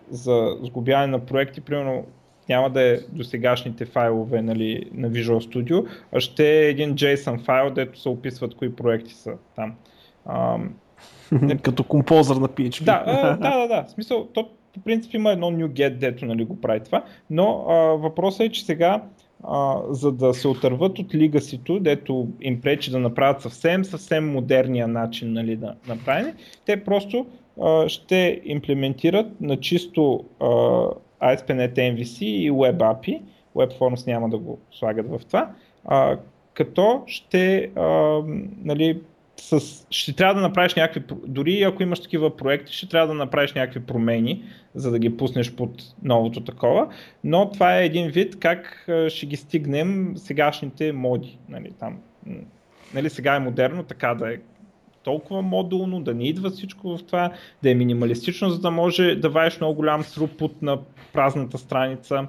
за сглобяване на проекти, примерно няма да е до сегашните файлове нали, на Visual Studio, а ще е един JSON файл, дето се описват кои проекти са там. А, Като композър на PHP. Да, а, да, да, да. В смисъл, то по принцип има едно NuGet, дето нали, го прави това, но а, въпросът е, че сега а, за да се отърват от лигасито, дето им пречи да направят съвсем, съвсем модерния начин нали, да направени, те просто а, ще имплементират на чисто а, ASP.NET MVC и Web API, WebForms няма да го слагат в това, а, като ще а, нали, с, ще трябва да направиш някакви, дори ако имаш такива проекти, ще трябва да направиш някакви промени, за да ги пуснеш под новото такова, но това е един вид как ще ги стигнем сегашните моди. Нали, там, нали, сега е модерно така да е толкова модулно, да не идва всичко в това, да е минималистично, за да може да ваеш много голям срупут на празната страница.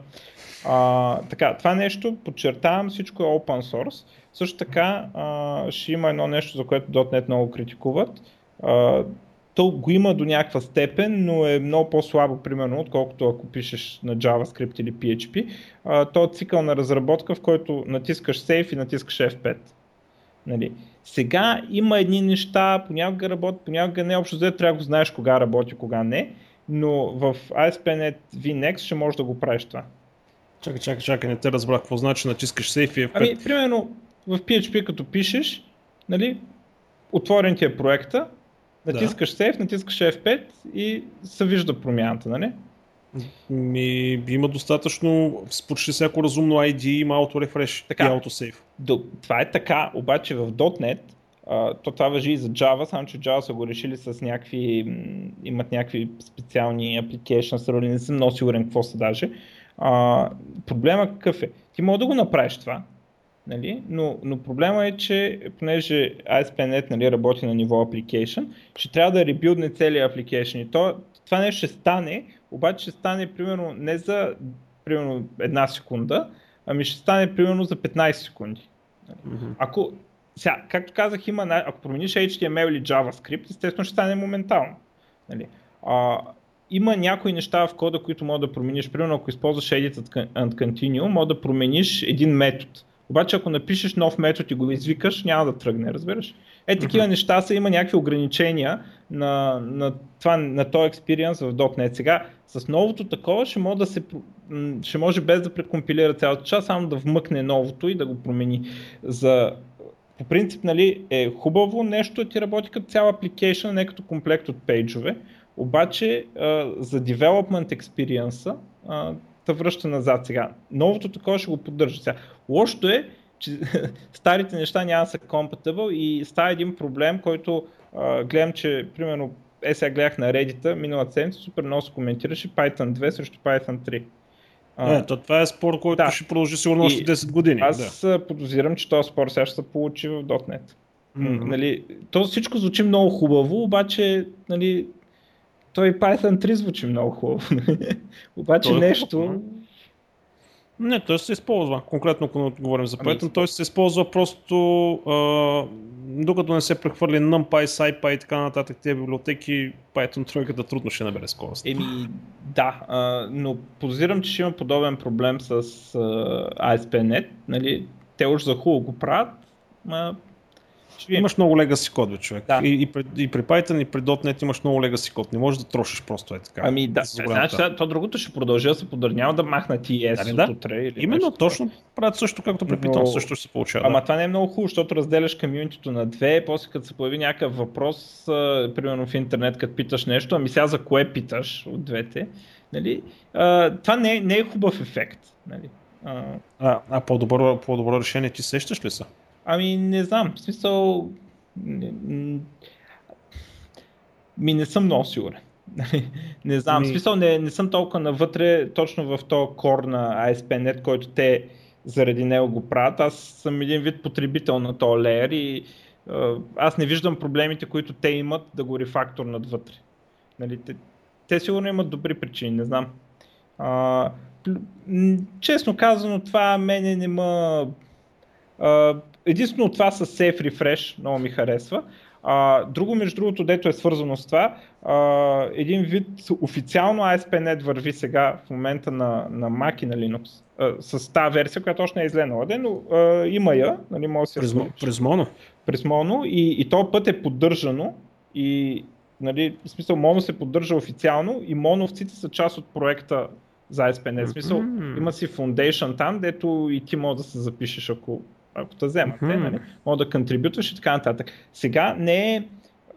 А, така, това нещо, подчертавам, всичко е open source. Също така а, ще има едно нещо, за което .NET много критикуват. А, то го има до някаква степен, но е много по-слабо, примерно, отколкото ако пишеш на JavaScript или PHP. А, то е цикъл на разработка, в който натискаш Save и натискаш F5. Нали. Сега има едни неща, понякога работят, понякога не, общо взето трябва да го знаеш кога работи, кога не, но в ASP.NET VNext ще можеш да го правиш това. Чакай, чакай, чакай, не те разбрах какво значи натискаш Save и F5. Ами, примерно, в PHP като пишеш, нали, отворен ти е проекта, натискаш да. Save, натискаш F5 и се вижда промяната, нали? Ми, има достатъчно, почти всяко разумно ID има auto-refresh така, и auto-save. До, това е така, обаче в .NET, то това въжи и за Java, само че Java са го решили с някакви, имат някакви специални application сервери, не съм много сигурен какво са даже. Проблема какъв е? Ти може да го направиш това, Нали? Но, но проблема е, че понеже ASP.NET нали, работи на ниво application, ще трябва да ребилдне целият application. И то, това нещо ще стане, обаче ще стане примерно не за примерно една секунда, ами ще стане примерно за 15 секунди. Mm-hmm. Ако, сега, както казах, има, ако промениш HTML или JavaScript, естествено ще стане моментално. Нали? А, има някои неща в кода, които може да промениш. Примерно, ако използваш Edit and Continue, може да промениш един метод. Обаче ако напишеш нов метод и го извикаш, няма да тръгне, разбираш. Е, такива mm-hmm. неща са, има някакви ограничения на, на, това, на този експириенс в .NET. Сега с новото такова ще може, да се, ще може без да прекомпилира цялата част, само да вмъкне новото и да го промени. За, по принцип нали, е хубаво нещо да ти работи като цял application, не като комплект от пейджове, обаче а, за development experience те връща назад сега. Новото такова ще го поддържа сега. Лошото е, че старите неща няма да са compatible и става един проблем, който а, гледам, че примерно е сега гледах на Reddit миналата седмица, супер много се коментираше Python 2 срещу Python 3. А, е, то това е спор, който да. ще продължи сигурно още 10 години. Аз да. подозирам, че този спор сега ще се получи в .NET. Mm-hmm. Нали, то всичко звучи много хубаво, обаче нали, той Python 3 звучи много хубаво. Обаче той е нещо... Хубаво, не, той се използва. Конкретно, ако говорим за ами, Python, ами, той се използва просто а, докато не се прехвърли NumPy, SciPy и така нататък тези библиотеки, Python тройката трудно ще набере скорост. Еми, да, а, но подозирам, че ще има подобен проблем с а, ASP.NET. Нали, те уж за хубаво го правят, а, имаш много legacy код, бе, човек. Да. И, и, при, и при Python, и при .NET имаш много legacy код. Не можеш да трошиш просто е така. Ами да, значи, то другото ще продължи да се подърнява да махнат и ES да, от утре. Или Именно, нещо, точно правят също както при Python, Но... също ще се получава. Ама да. това не е много хубаво, защото разделяш комьюнитито на две, после като се появи някакъв въпрос, примерно в интернет, като питаш нещо, ами сега за кое питаш от двете, нали? а, това не е, не е хубав ефект. Нали? А, а, а по-добро, по-добро решение ти сещаш ли са? Ами не знам, в смисъл... Ми не съм много сигурен. не знам, ми... в смисъл не, не съм толкова навътре точно в този кор на ASP.NET, който те заради него го правят. Аз съм един вид потребител на този леер и аз не виждам проблемите, които те имат да го рефакторнат вътре. Нали, те, те сигурно имат добри причини, не знам. А, честно казано, това мене не ма единствено това с Safe Refresh много ми харесва. А, друго, между другото, дето е свързано с това, а, един вид официално ASP.NET върви сега в момента на, на Mac и на Linux. А, с тази версия, която още не е излезнала, но а, има я, нали, може да се през, през Mono. През Mono и, и този път е поддържано и нали, в смисъл Моно се поддържа официално и моновците са част от проекта за ASP.NET. В смисъл mm-hmm. има си foundation там, дето и ти може да се запишеш ако, ако те вземат. Mm-hmm. Нали? Може да контрибютваш и така нататък. Сега не е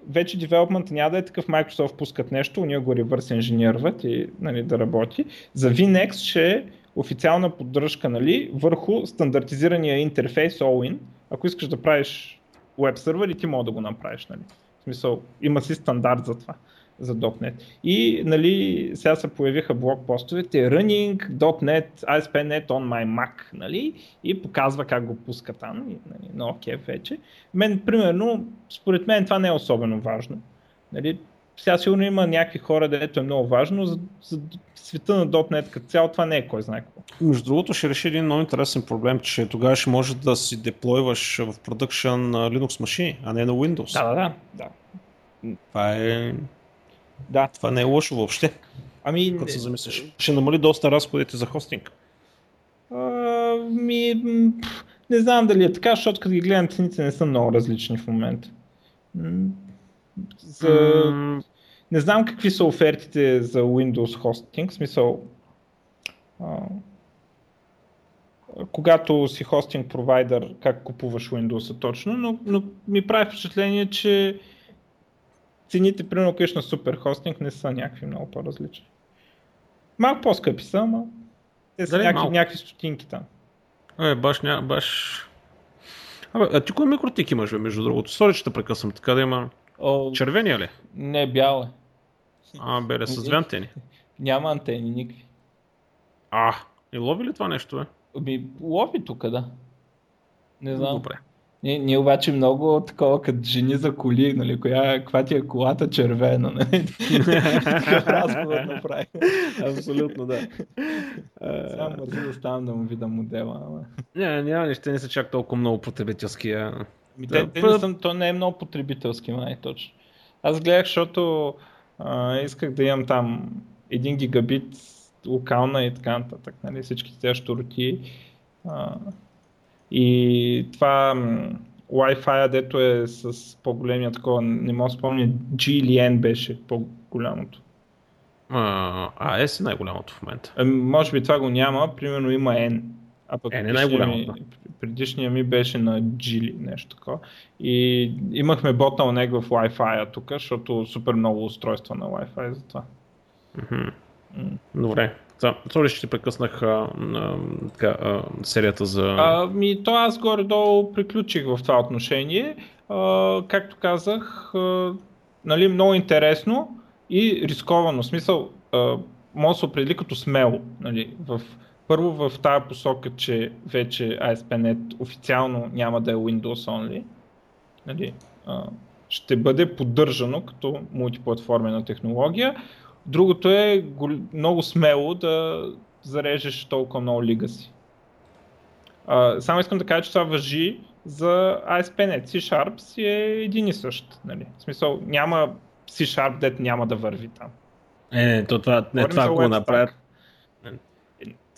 вече девелопмент няма да е такъв Microsoft пускат нещо, ние го ревърс инженерват и нали, да работи. За VNext ще е официална поддръжка нали, върху стандартизирания интерфейс All-in. Ако искаш да правиш веб сервер и ти мога да го направиш. Нали. В смисъл, има си стандарт за това за .NET. И нали, сега се появиха блокпостовете Running .NET ASP.NET on my Mac нали, и показва как го пуска там, нали, на OK вече. Мен, примерно, според мен това не е особено важно. Нали, сега сигурно има някакви хора, където е много важно, за, за света на .NET като цяло това не е кой знае какво. Между другото ще реши един много интересен проблем, че тогава ще може да си деплойваш в продъкшн Linux машини, а не на Windows. Да, да. да. Това е... Да. Това не е лошо въобще. Ами... Като се замислиш. Ще намали доста разходите за хостинг. А, ми... Не знам дали е така, защото като ги гледам цените не са много различни в момента. За... Mm. Не знам какви са офертите за Windows хостинг, в смисъл а, когато си хостинг провайдер, как купуваш Windows точно, но, но ми прави впечатление, че цените, примерно, къдеш на супер хостинг не са някакви много по-различни. Малко по-скъпи са, ама те са някакви, някакви стотинки там. Е, баш, ня, баш... Абе, а ти кой микротик имаш, бе, между другото? Сори, че те прекъсвам, така да има... О, Червения ли? Не, бял е. А, бе, с две антени. Няма антени, никакви. А, и лови ли това нещо, бе? Ами, лови тук, да. Не знам. Добре. Ние, ние обаче много такова като жени за коли, нали, коя, каква ти е колата червена, нали? разговор направи. Абсолютно, да. Само мързи да ставам да му видя модела. Ама... Не, няма неща, не са чак толкова много потребителски. А... Ми, те, те не съм, то не е много потребителски, май точно. Аз гледах, защото а, исках да имам там 1 гигабит локална и така нататък, нали, всички тези штороти. А, и това Wi-Fi, дето е с по-големия такова, не мога да спомня, G или N беше по-голямото. А, S е най-голямото в момента. А, може би това го няма, примерно има N. А пък N е най-голямото. Предишния ми беше на G или нещо такова. И имахме bottleneck в Wi-Fi тук, защото супер много устройства на Wi-Fi за това. Mm-hmm. Mm. Добре. Сори, ще прекъснах а, а, така, а, серията за... А, ми, то аз горе-долу приключих в това отношение. А, както казах, а, нали, много интересно и рисковано. В смисъл, а, може да се определи като смело. Нали, в, първо в тази посока, че вече ASP.NET официално няма да е Windows only. Нали, а, ще бъде поддържано като мултиплатформена технология. Другото е много смело да зарежеш толкова много лига си. А, само искам да кажа, че това въжи за ASP.NET. C-Sharp си е един и същ. Нали? В смисъл, няма C-Sharp, дет няма да върви там. Е, то това, не, това ако го направят,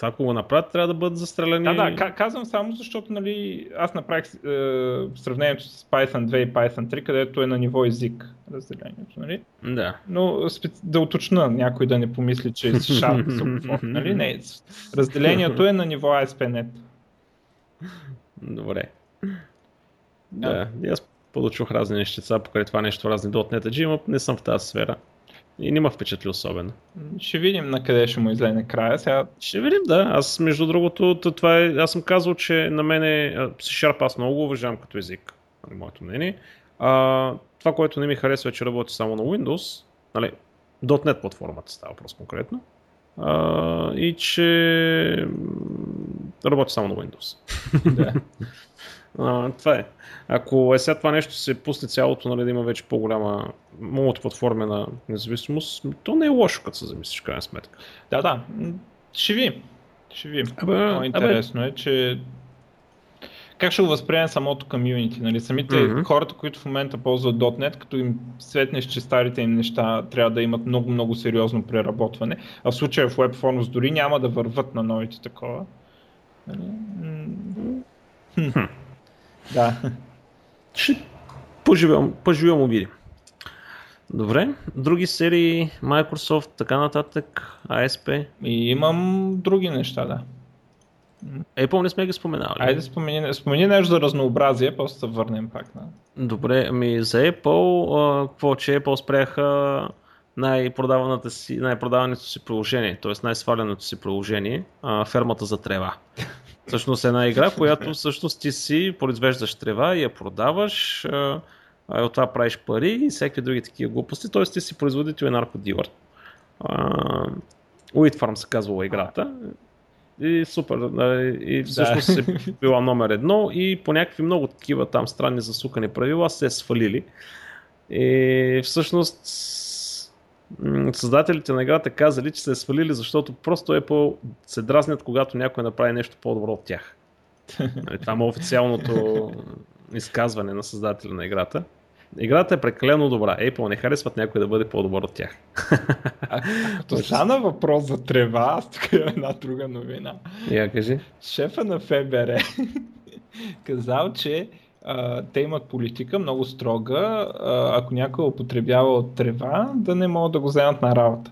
това, ако го направят, трябва да бъдат застреляни. Да, да, казвам само защото нали, аз направих е, сравнението с Python 2 и Python 3, където е на ниво език разделението. Нали? Да. Но специ... да уточна някой да не помисли, че е Sharp нали? Не, разделението е на ниво ASP.NET. Добре. Да, да. аз получих разни нещица покрай това нещо, разни .NET, но не съм в тази сфера. И не ме впечатли особено. Ще видим на къде ще му излезе края. Сега... Ще видим, да. Аз, между другото, това е, аз съм казал, че на мен C-Sharp аз много го уважавам като език, нали, моето мнение. А, това, което не ми харесва е, че работи само на Windows, нали, .NET платформата става просто конкретно, а, и че работи само на Windows. Да. а, това е. Ако е сега това нещо се пусне цялото, нали, да има вече по-голяма мултиплатформена независимост, то не е лошо, като се замислиш, крайна сметка. Да, да. Ще ви. Ще ви. Абе, интересно абе... е, че как ще го възприеме самото комьюнити, нали? Самите mm-hmm. хората, които в момента ползват .NET, като им светнеш, че старите им неща трябва да имат много-много сериозно преработване, а в случая в WebForms дори няма да върват на новите такова. Нали? Хм. Да. Ще поживем, поживем видим. Добре, други серии, Microsoft, така нататък, ASP. И имам други неща, да. Apple не сме ги споменали. Айде спомени, спомени нещо за разнообразие, после се върнем пак на... Добре, ами за Apple, какво, че Apple спряха най-продаваното си, най-продаваното си приложение, т.е. най-сваленото си приложение, а, фермата за трева. Всъщност е една игра, която всъщност ти си произвеждаш трева и я продаваш, а, а от това правиш пари и всеки други такива глупости, т.е. ти си производител и наркодилър. Уит Farm се казва играта. И супер. И всъщност да. е била номер едно и по някакви много такива там странни засукани правила се е свалили. И всъщност създателите на играта казали, че се е свалили, защото просто Apple се дразнят, когато някой направи нещо по-добро от тях. Нали, това е официалното изказване на създателя на играта. Играта е прекалено добра. Apple не харесват някой да бъде по-добър от тях. А, като стана въпрос за трева, аз тук имам една друга новина. Я кажи. Шефа на ФБР казал, че а, те имат политика много строга, а, ако някой употребява от трева, да не могат да го вземат на работа.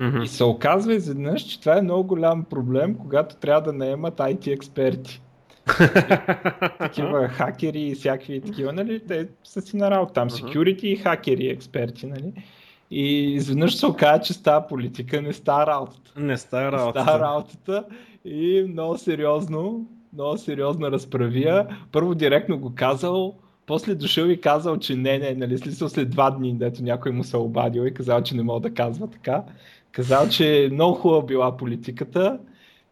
Mm-hmm. И се оказва изведнъж, че това е много голям проблем, когато трябва да наемат IT експерти. такива хакери и всякакви такива, нали, те са си на работа там, security и хакери експерти, нали. И изведнъж се оказа, че става политика не става работата. Не става работата. Става работата и много сериозно, много сериозна разправия. Първо директно го казал, после дошъл и казал, че не, не, нали, след, след два дни, дето някой му се обадил и казал, че не мога да казва така. Казал, че много хубава била политиката,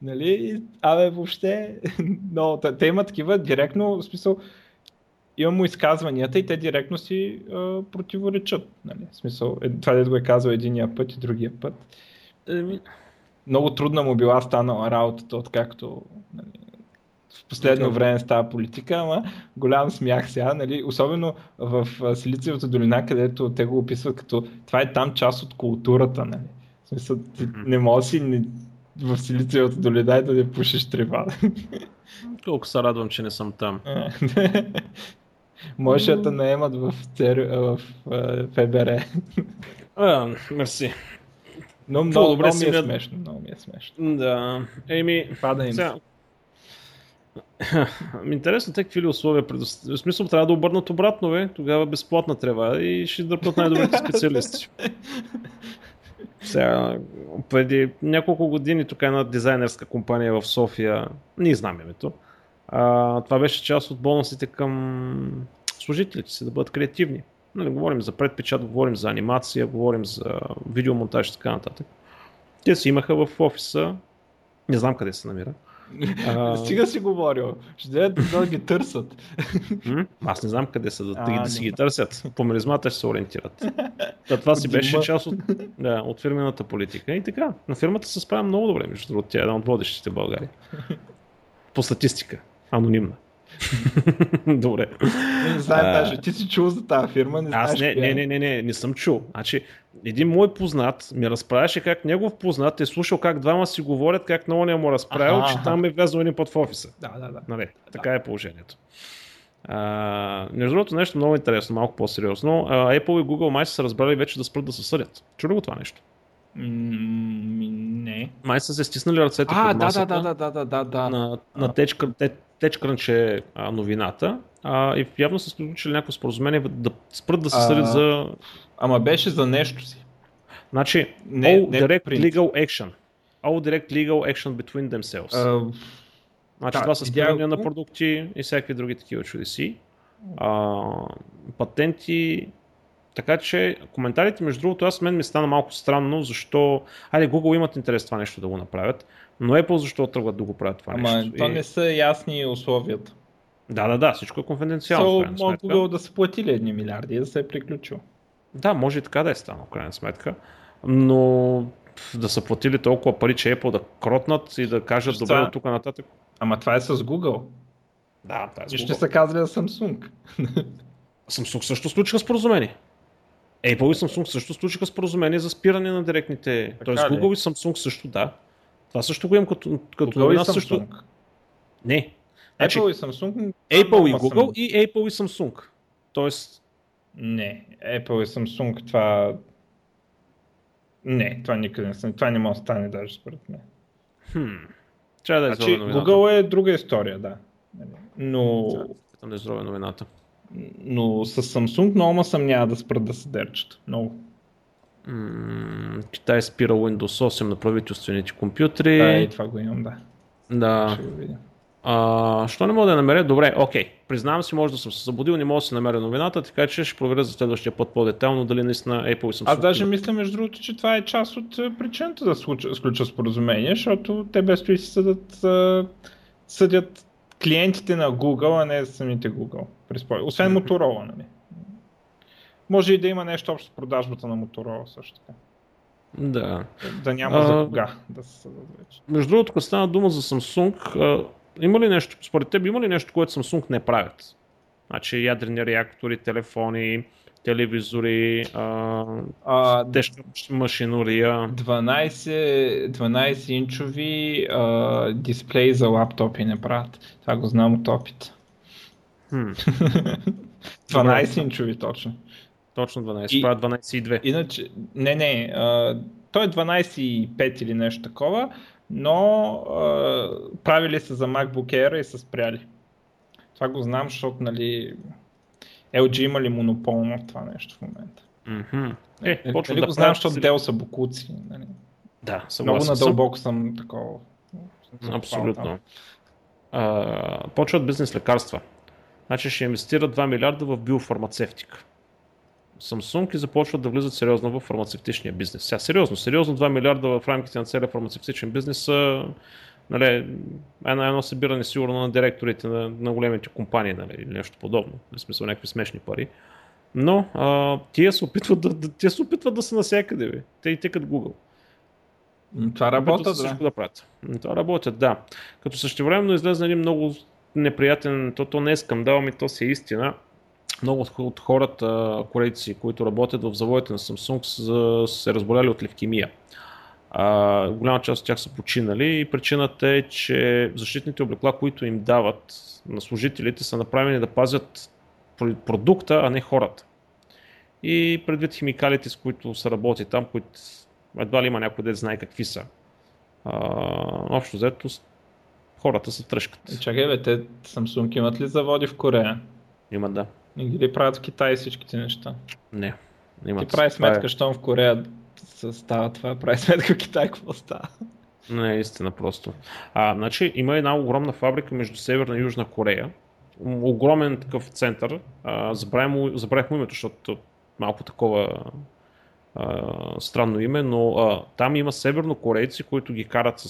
Нали? Абе, въобще, но те има такива директно, в смисъл, имам му изказванията и те директно си а, противоречат. Нали? В смисъл, е, това да го е казал единия път и другия път. Еми, много трудна му била станала работата, откакто нали, в последно okay. време става политика, ама голям смях сега, нали? особено в Силициевата долина, където те го описват като това е там част от културата. Нали? В смисъл, ти не може си в Силициевата долина и да не пушиш трева. Колко се радвам, че не съм там. Може да те наемат в, цер... в ФБР. А, мерси. Но много, добре много ми е смешно. Много ми е смешно. Да. Еми, Пада им сега... Интересно, те какви ли условия предоставят. В смисъл, трябва да обърнат обратно, бе. Тогава безплатна трева и ще дърпат най-добрите специалисти. Сега, преди няколко години тук една дизайнерска компания в София, не знам името, а, това беше част от бонусите към служителите си да бъдат креативни. Нали, говорим за предпечат, говорим за анимация, говорим за видеомонтаж и така нататък. Те си имаха в офиса, не знам къде се намира, а... Стига си говорил. Ще да, да ги търсят. Аз не знам къде са, да, а, да си ги търсят. По миризмата ще се ориентират. Та, това си беше част от, да, от фирмената политика. И така, на фирмата се справя много добре, между другото. Тя е една от водещите в България. По статистика. Анонимна. Добре. Не знам даже, ти си чул за тази фирма, не Аз не, не, не, не, не, не съм чул. Значи, един мой познат ми разправяше как негов познат е слушал как двама си говорят, как на ония му разправил, ага, че ага. там е влязъл един път в офиса. Да, да, да. Нали, така е положението. А, между другото, нещо много интересно, малко по-сериозно. А, Apple и Google май са се разбрали вече да спрат да се съдят. Чули го това нещо? не. Май са се стиснали ръцете а, под масата да, да, да, да, да, да. на, на течка, те, TechCrunch е а, новината а, и явно са сключили някакво споразумение да спрат да се съдят за... Ама беше за нещо си. Значи, не, all не direct print. legal action. All direct legal action between themselves. Uh, значи да, това са спирания на продукти и всякакви други такива чудеси. А, патенти, така че коментарите, между другото, аз мен ми стана малко странно, защо... Айде, Google имат интерес това нещо да го направят, но Apple защо тръгват да го правят това Ама, нещо? то не са ясни условията. Да, да, да, всичко е конфиденциално. So, Google да са платили едни милиарди и да се е приключил. Да, може и така да е станало, в крайна сметка. Но да са платили толкова пари, че Apple да кротнат и да кажат добре от тук нататък. Ама това е с Google. Да, това е с Google. И ще са казали за Samsung. Samsung също случиха споразумение. Apple и Samsung също случиха споразумение за спиране на директните. Тоест Google и Samsung също, да. Това също го имам като, като Google новина също. Не. Значи, Apple и Samsung. Apple и Google съм... и Apple и Samsung. Тоест, Не, Apple и Samsung това... Не, това никъде не стане. Това не може да стане даже според мен. Хм. Трябва да е Значи, Google е друга история, да. Но... Там да е новината. Но с Samsung много ма съмнява да спрат да се дърчат. Много. М- Китай спира Windows 8 на правителствените компютри. Да, и това го имам, да. Да. Ще го видя. А, що не мога да намеря? Добре, окей. Признавам си, може да съм се забудил, не мога да се намеря новината, така че ще проверя за следващия път по-детайлно дали наистина Apple и Samsung. Аз даже мисля, между другото, че това е част от е, причината да случа- сключа споразумение, защото те без това си съдят, а, съдят клиентите на Google, а не самите Google. Освен Motorola, нали? Може и да има нещо общо с продажбата на Motorola също така. Да. Да няма А, за кога да се съдат вече. Между другото, като стана дума за Samsung, а, има ли нещо, според теб има ли нещо, което Samsung не правят? Значи ядрени реактори, телефони, телевизори, а, А, тежка машинория. 12, 12 инчови а, дисплеи за лаптопи не правят. Това го знам от опит. Хм, 12 инчови точно. точно 12. И- Правят 12,2. Иначе, не, не, а, той е 12,5 или нещо такова, но а, правили се за MacBook Air и са спряли. Това го знам, защото нали, LG има ли монопол на това нещо в момента. Мгм. Е, Нали, почват нали да го знам, защото Dell са букуци. Нали. Да, Много надълбоко съм такова. Абсолютно. А, почват бизнес лекарства. Значи ще инвестират 2 милиарда в биофармацевтика. Samsung и започват да влизат сериозно в фармацевтичния бизнес. Сега сериозно, сериозно 2 милиарда в рамките на целия фармацевтичен бизнес са нали, едно, едно събиране сигурно на директорите на, на големите компании нали, или нещо подобно. В смисъл някакви смешни пари. Но а, тия, се опитват да, да, тия се опитват да са навсякъде. Бе. Те и те като Google. Това се да. всичко да правят. Това работят, да. Като същевременно излезе един много неприятен, то, то не е скандал, ми то си е истина. Много от- от хората, корейци, които работят в заводите на Samsung, са се разболяли от левкемия. А, голяма част от тях са починали и причината е, че защитните облекла, които им дават на служителите, са направени да пазят про- продукта, а не хората. И предвид химикалите, с които се работи там, които едва ли има някой да знае какви са. А, общо взето хората са тръжкат. Чакай бе, те Samsung имат ли заводи в Корея? Има да. Не ги ли правят в Китай всичките неща? Не. Ти Имат. прави Това е- сметка, щом в Корея става това, прави сметка Китай какво става. Не, истина просто. А, значи има една огромна фабрика между Северна и Южна Корея. Огромен такъв център. А, забравих, му, забравих му името, защото малко такова а, странно име, но а, там има севернокорейци, които ги карат с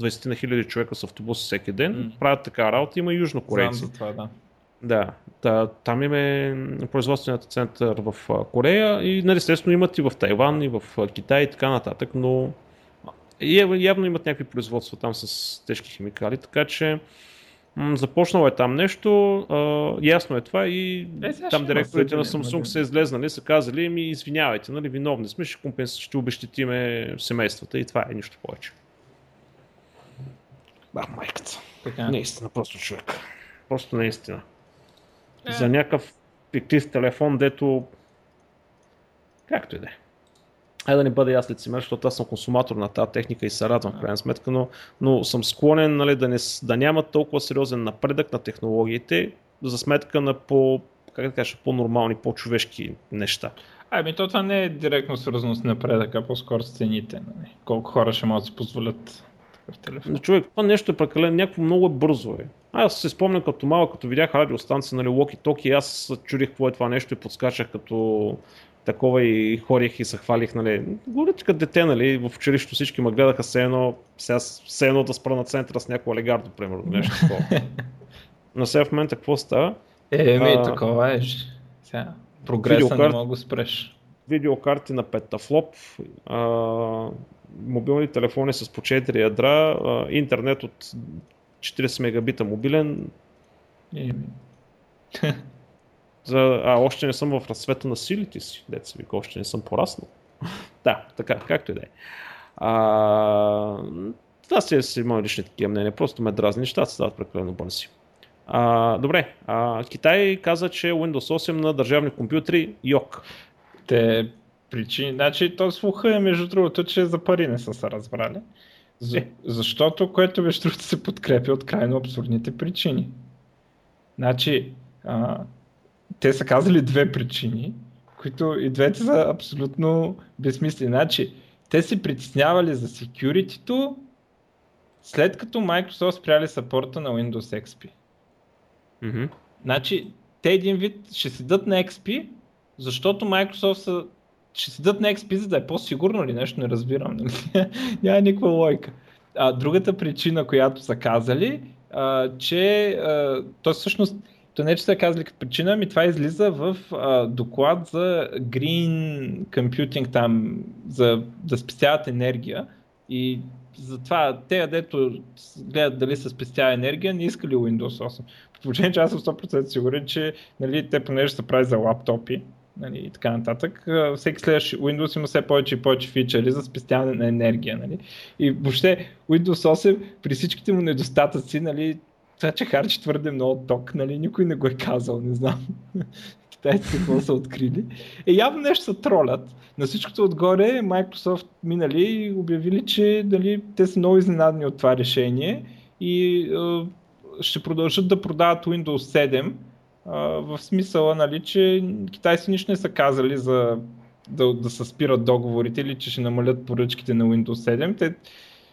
20 на хиляди човека с автобус всеки ден, М. правят така работа, има и Знам южнокорейци. за това, да. Да, та, там им е производственият център в Корея и нали, естествено имат и в Тайван, и в Китай и така нататък, но явно имат някакви производства там с тежки химикали, така че м- започнало е там нещо, а, ясно е това и Е, там директорите на Samsung са излезнали, са казали ми извинявайте, нали, виновни сме, ще, компенс... ще обещетиме семействата и това е нищо повече. Да, майката. Така. Наистина, просто човек. Просто наистина. Е. За някакъв фиктив телефон, дето... Както и да е. Айде да не бъда и аз лицемер, защото аз съм консуматор на тази техника и се радвам в крайна сметка, но, но съм склонен нали, да, не, да няма толкова сериозен напредък на технологиите за сметка на по, как да кажа, по-нормални, по-човешки неща. Ами то това не е директно свързано с напредъка, по-скоро с цените. Нали? Колко хора ще могат да си позволят такъв телефон. Но човек, това нещо е прекалено, някакво много е бързо е. Аз се спомням като малък, като видях радиостанция, нали, Локи Токи, аз чудих какво е това нещо и подскачах като такова и ходих и се хвалих, нали. Говоря, че като дете, нали, в училището всички ме гледаха все едно, сега все едно да спра на центъра с някой олигард, примерно, нещо такова. Но сега в момента какво става? Еми, А, такова е. Сега, прогреса не видеокарт- мога да го спреш. видеокарти на петафлоп, а, мобилни телефони с по 4 ядра, интернет от 40 мегабита мобилен. За, а, още не съм в разцвета на силите си, деца вика, още не съм пораснал. да, така, както и да е. Това си си мои лични такива мнения, просто ме дразни, нещата стават прекалено бързи. А, добре, а, Китай каза, че Windows 8 на държавни компютри йок. Те причини, значи то слуха е между другото, че за пари не са се разбрали. За, е. Защото, което между другото се подкрепя от крайно абсурдните причини. Значи, а, те са казали две причини, които и двете са абсолютно безсмислени. Значи, те се притеснявали за security след като Microsoft спряли сапорта на Windows XP. Mm-hmm. Значи, те един вид ще седат на XP, защото Microsoft са, ще седат на за да е по-сигурно или нещо, не разбирам. Нали? Няма никаква лойка. А, другата причина, която са казали, а, че а, то всъщност то не, че са казали като причина, ми това излиза в а, доклад за Green Computing там, за да спестяват енергия и затова те, дето гледат дали се спестява енергия, не искали Windows 8. По положение, че аз съм 100% сигурен, че нали, те понеже се прави за лаптопи, нали, и така нататък. Всеки следващ Windows има все повече и повече фичери за спестяване на енергия. Нали. И въобще Windows 8 при всичките му недостатъци, нали, това, че харчи твърде много ток, нали, никой не го е казал, не знам. Китайците какво са открили. Е, явно нещо са тролят. На всичкото отгоре Microsoft минали и обявили, че дали, те са много изненадни от това решение и е, ще продължат да продават Windows 7 в смисъла, нали, че китайци нищо не са казали за да, да се спират договорите или че ще намалят поръчките на Windows 7. Те,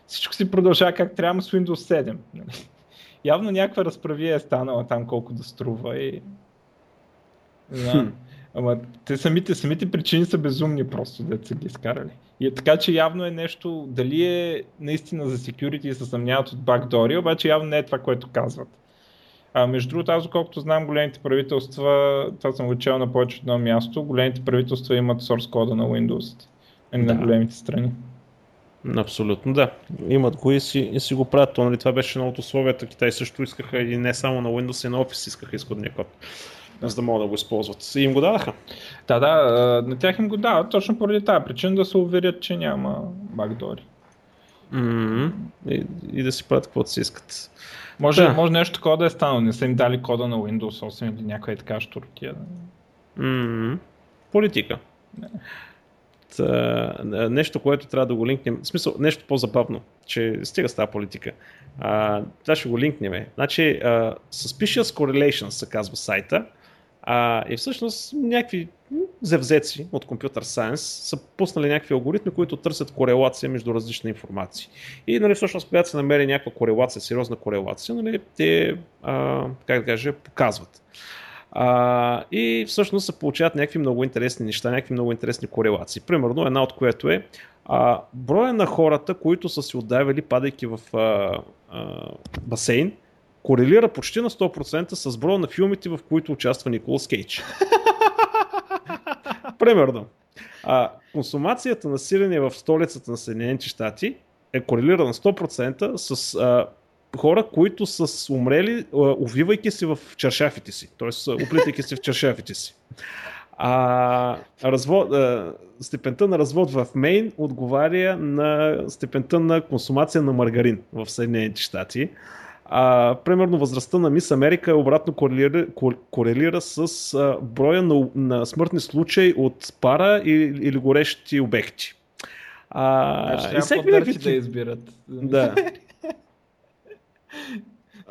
всичко си продължава как трябва с Windows 7. Нали. Явно някаква разправия е станала там колко да струва и... Да. Ама те самите, самите причини са безумни просто, да са ги изкарали. И е така, че явно е нещо, дали е наистина за security и се съмняват от бакдори, обаче явно не е това, което казват. А, между другото, аз колкото знам, големите правителства, това съм учил на повече от едно място, големите правителства имат source кода на Windows, а не да. на големите страни. Абсолютно, да. Имат го и си, и си го правят. То, нали, това беше едно от условията. Китай също искаха и не само на Windows, и на Office искаха изходния код. За да могат да го използват. И им го дадаха. Да, да, на тях им го дават, точно поради тази причина да се уверят, че няма бакдори. Mm-hmm. И, и да си правят каквото си искат. Може, да. може нещо такова да е станало. Не са им дали кода на Windows 8 или някаква така штуртия. Mm-hmm. Политика. Не. Та, нещо, което трябва да го линкнем. В смисъл, нещо по-забавно, че стига с тази политика. А, това ще го линкнем. Значи, uh, Suspicious Correlations се казва сайта. А, и всъщност някакви завзеци от Computer Science са пуснали някакви алгоритми, които търсят корелация между различни информации. И нали, всъщност, когато се намери някаква корелация, сериозна корелация, нали, те, а, как да кажа, показват. А, и всъщност се получават някакви много интересни неща, някакви много интересни корелации. Примерно една от което е а, броя на хората, които са си отдавали падайки в а, а, басейн, корелира почти на 100% с броя на филмите, в които участва Николас Кейдж. Примерно. А, консумацията на сирене в столицата на Съединените щати е корелирана 100% с а, хора, които са умрели, увивайки се в чершафите си, т.е. оплитайки се в чершафите си. А, развод, а, степента на развод в Мейн отговаря на степента на консумация на маргарин в Съединените щати. А, примерно възрастта на Мис Америка е обратно корелира, корелира с а, броя на, на смъртни случаи от пара или, или горещи обекти. А, значи, и всеки да избират. Да.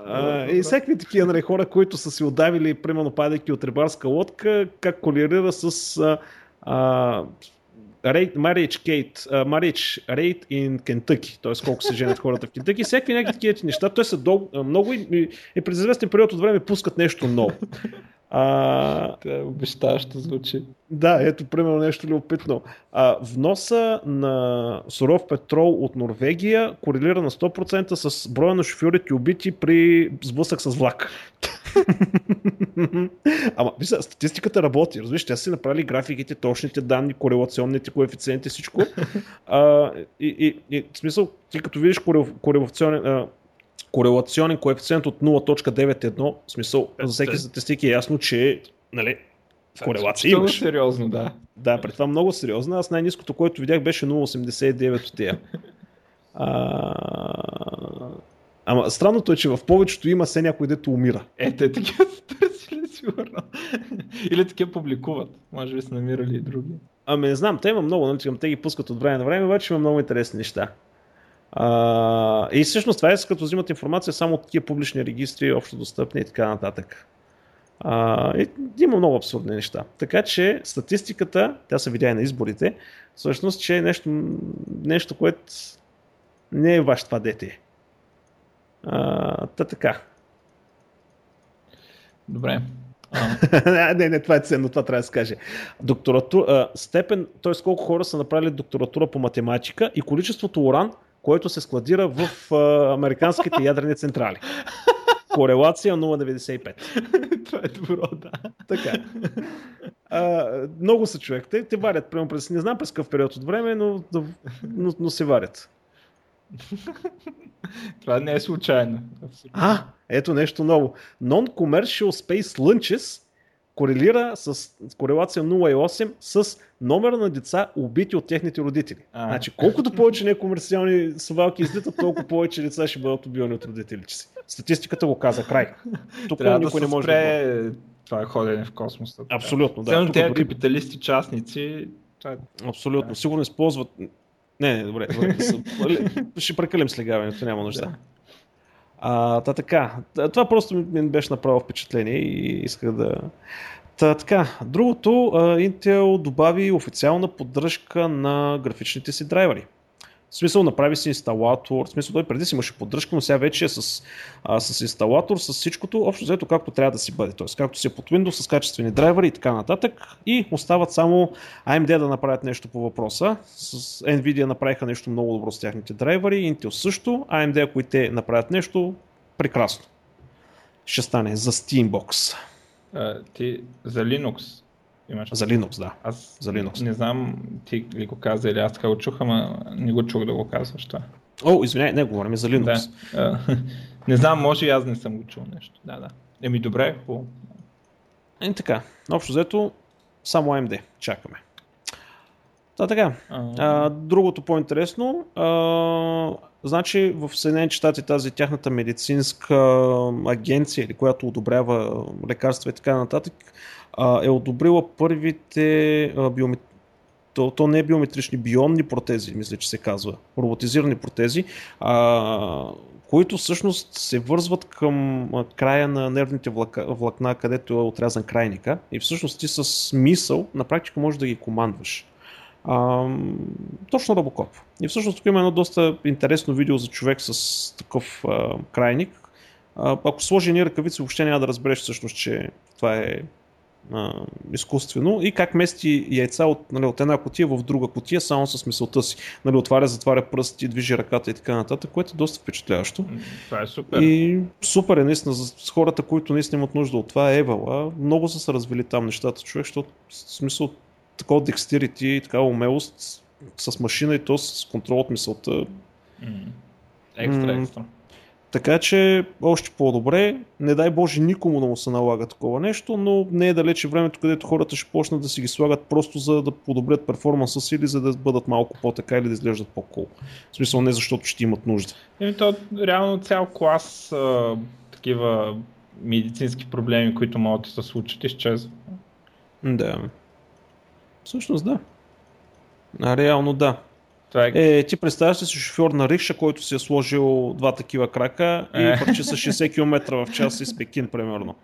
А, и всякакви такива нали, хора, които са си отдавили, примерно падайки от рибарска лодка, как колерира с а, а, rate, marriage, Kate, uh, marriage rate in Kentucky, т.е. колко се женят хората в Кентъки, всякакви някакви такива неща, той са дол, много и, и през известен период от време пускат нещо ново. А, Това е обещаващо звучи. Да, ето примерно нещо любопитно. А, вноса на суров петрол от Норвегия корелира на 100% с броя на шофьорите убити при сблъсък с влак. Ама, вижте, статистиката работи. Разбираш, те са си направили графиките, точните данни, корелационните коефициенти, всичко. А, и, и, и, в смисъл, ти като видиш корелационен, корелационен коефициент от 0.91, в смисъл, за всеки статистики е ясно, че нали, корелация имаш. сериозно, да. Да, при това много сериозно. Аз най-низкото, което видях, беше 0.89 от тия. А, Ама странното е, че в повечето има се някой, дето умира. Е, те такива са търсили сигурно. Или такива публикуват. Може би са намирали и други. Ами не знам, те има много, нали, те ги пускат от време на време, обаче има много интересни неща. А, и всъщност това е като взимат информация само от тия публични регистри, общо достъпни и така нататък. А, и, има много абсурдни неща. Така че статистиката, тя се видя и на изборите, всъщност, че е нещо, нещо което не е ваш това дете. А, та така. Добре. не, не, това е ценно, това трябва да се каже. Докторатура, степен, т.е. колко хора са направили докторатура по математика и количеството уран, което се складира в а, американските ядрени централи. Корелация 0,95. Това е добро, да. Така. А, много са човек. Те, те варят, прямо през, не знам през какъв период от време, но, но, но се варят. Това не е случайно. А, ето нещо ново. Non-commercial space launches корелира с корелация 0,8 с номер на деца убити от техните родители. А. Значи, колкото повече некомерциални свалки излитат, толкова повече деца ще бъдат убивани от родителите си. Статистиката го каза край. Тук Трябва никой да не може спре... да това е ходене в космоса. Абсолютно, да. Само тези дори... капиталисти частници. Това е... Абсолютно. Да. Сигурно използват. Не, не, добре. добре. ще прекалим с легаването, няма нужда. Да. А, та така, това просто ми беше направо впечатление и исках да, Та, така, другото, Intel добави официална поддръжка на графичните си драйвери. В смисъл, направи си инсталатор, в смисъл, той преди си имаше поддръжка, но сега вече е с, а, с инсталатор, с всичкото, общо взето както трябва да си бъде. Т.е. както си е под Windows, с качествени драйвери и така нататък. И остават само AMD да направят нещо по въпроса. С Nvidia направиха нещо много добро с тяхните драйвери, Intel също. AMD, ако и те направят нещо, прекрасно. Ще стане за Steambox. А, ти за Linux имаш. За Linux, да. Аз за Linux. не знам ти ли го каза или аз така го чух, ама не го чух да го казваш това. О, извиняй, не говорим за Linux. Да. не знам, може и аз не съм го чул нещо. Да, да. Еми добре, по... Е, така. Общо взето, само AMD. Чакаме. Да, така. А, другото по-интересно. А, значи в Съединените щати тази тяхната медицинска агенция, или която одобрява лекарства и така нататък, а, е одобрила първите а, биомет... то, то не е биометрични, бионни протези, мисля, че се казва, роботизирани протези, а, които всъщност се вързват към края на нервните влакна, където е отрязан крайника и всъщност ти с мисъл на практика можеш да ги командваш. А, точно Робокоп. И всъщност тук има едно доста интересно видео за човек с такъв а, крайник. А, ако сложи ни ръкавици, въобще няма да разбереш всъщност, че това е а, изкуствено и как мести яйца от, нали, от една котия в друга котия само с мисълта си. Нали, отваря, затваря пръсти, движи ръката и така нататък, което е доста впечатляващо. Това е супер. И супер е наистина за хората, които наистина имат нужда от това. Евала, много са се развили там нещата, човек, защото в смисъл такова декстерити и такава умелост с машина и то с контрол от мисълта. Mm. Екстра, екстра. Така че още по-добре, не дай Боже никому да му се налага такова нещо, но не е далече времето, където хората ще почнат да си ги слагат просто за да подобрят перформанса си или за да бъдат малко по-така или да изглеждат по-кул. В смисъл не защото ще имат нужда. Еми то реално цял клас а, такива медицински проблеми, които могат да се случат, изчезват. Да. Всъщност да. А, реално да. Това е... е, ти представяш си шофьор на рикша, който си е сложил два такива крака и е. върчи с 60 км в час из Пекин, примерно.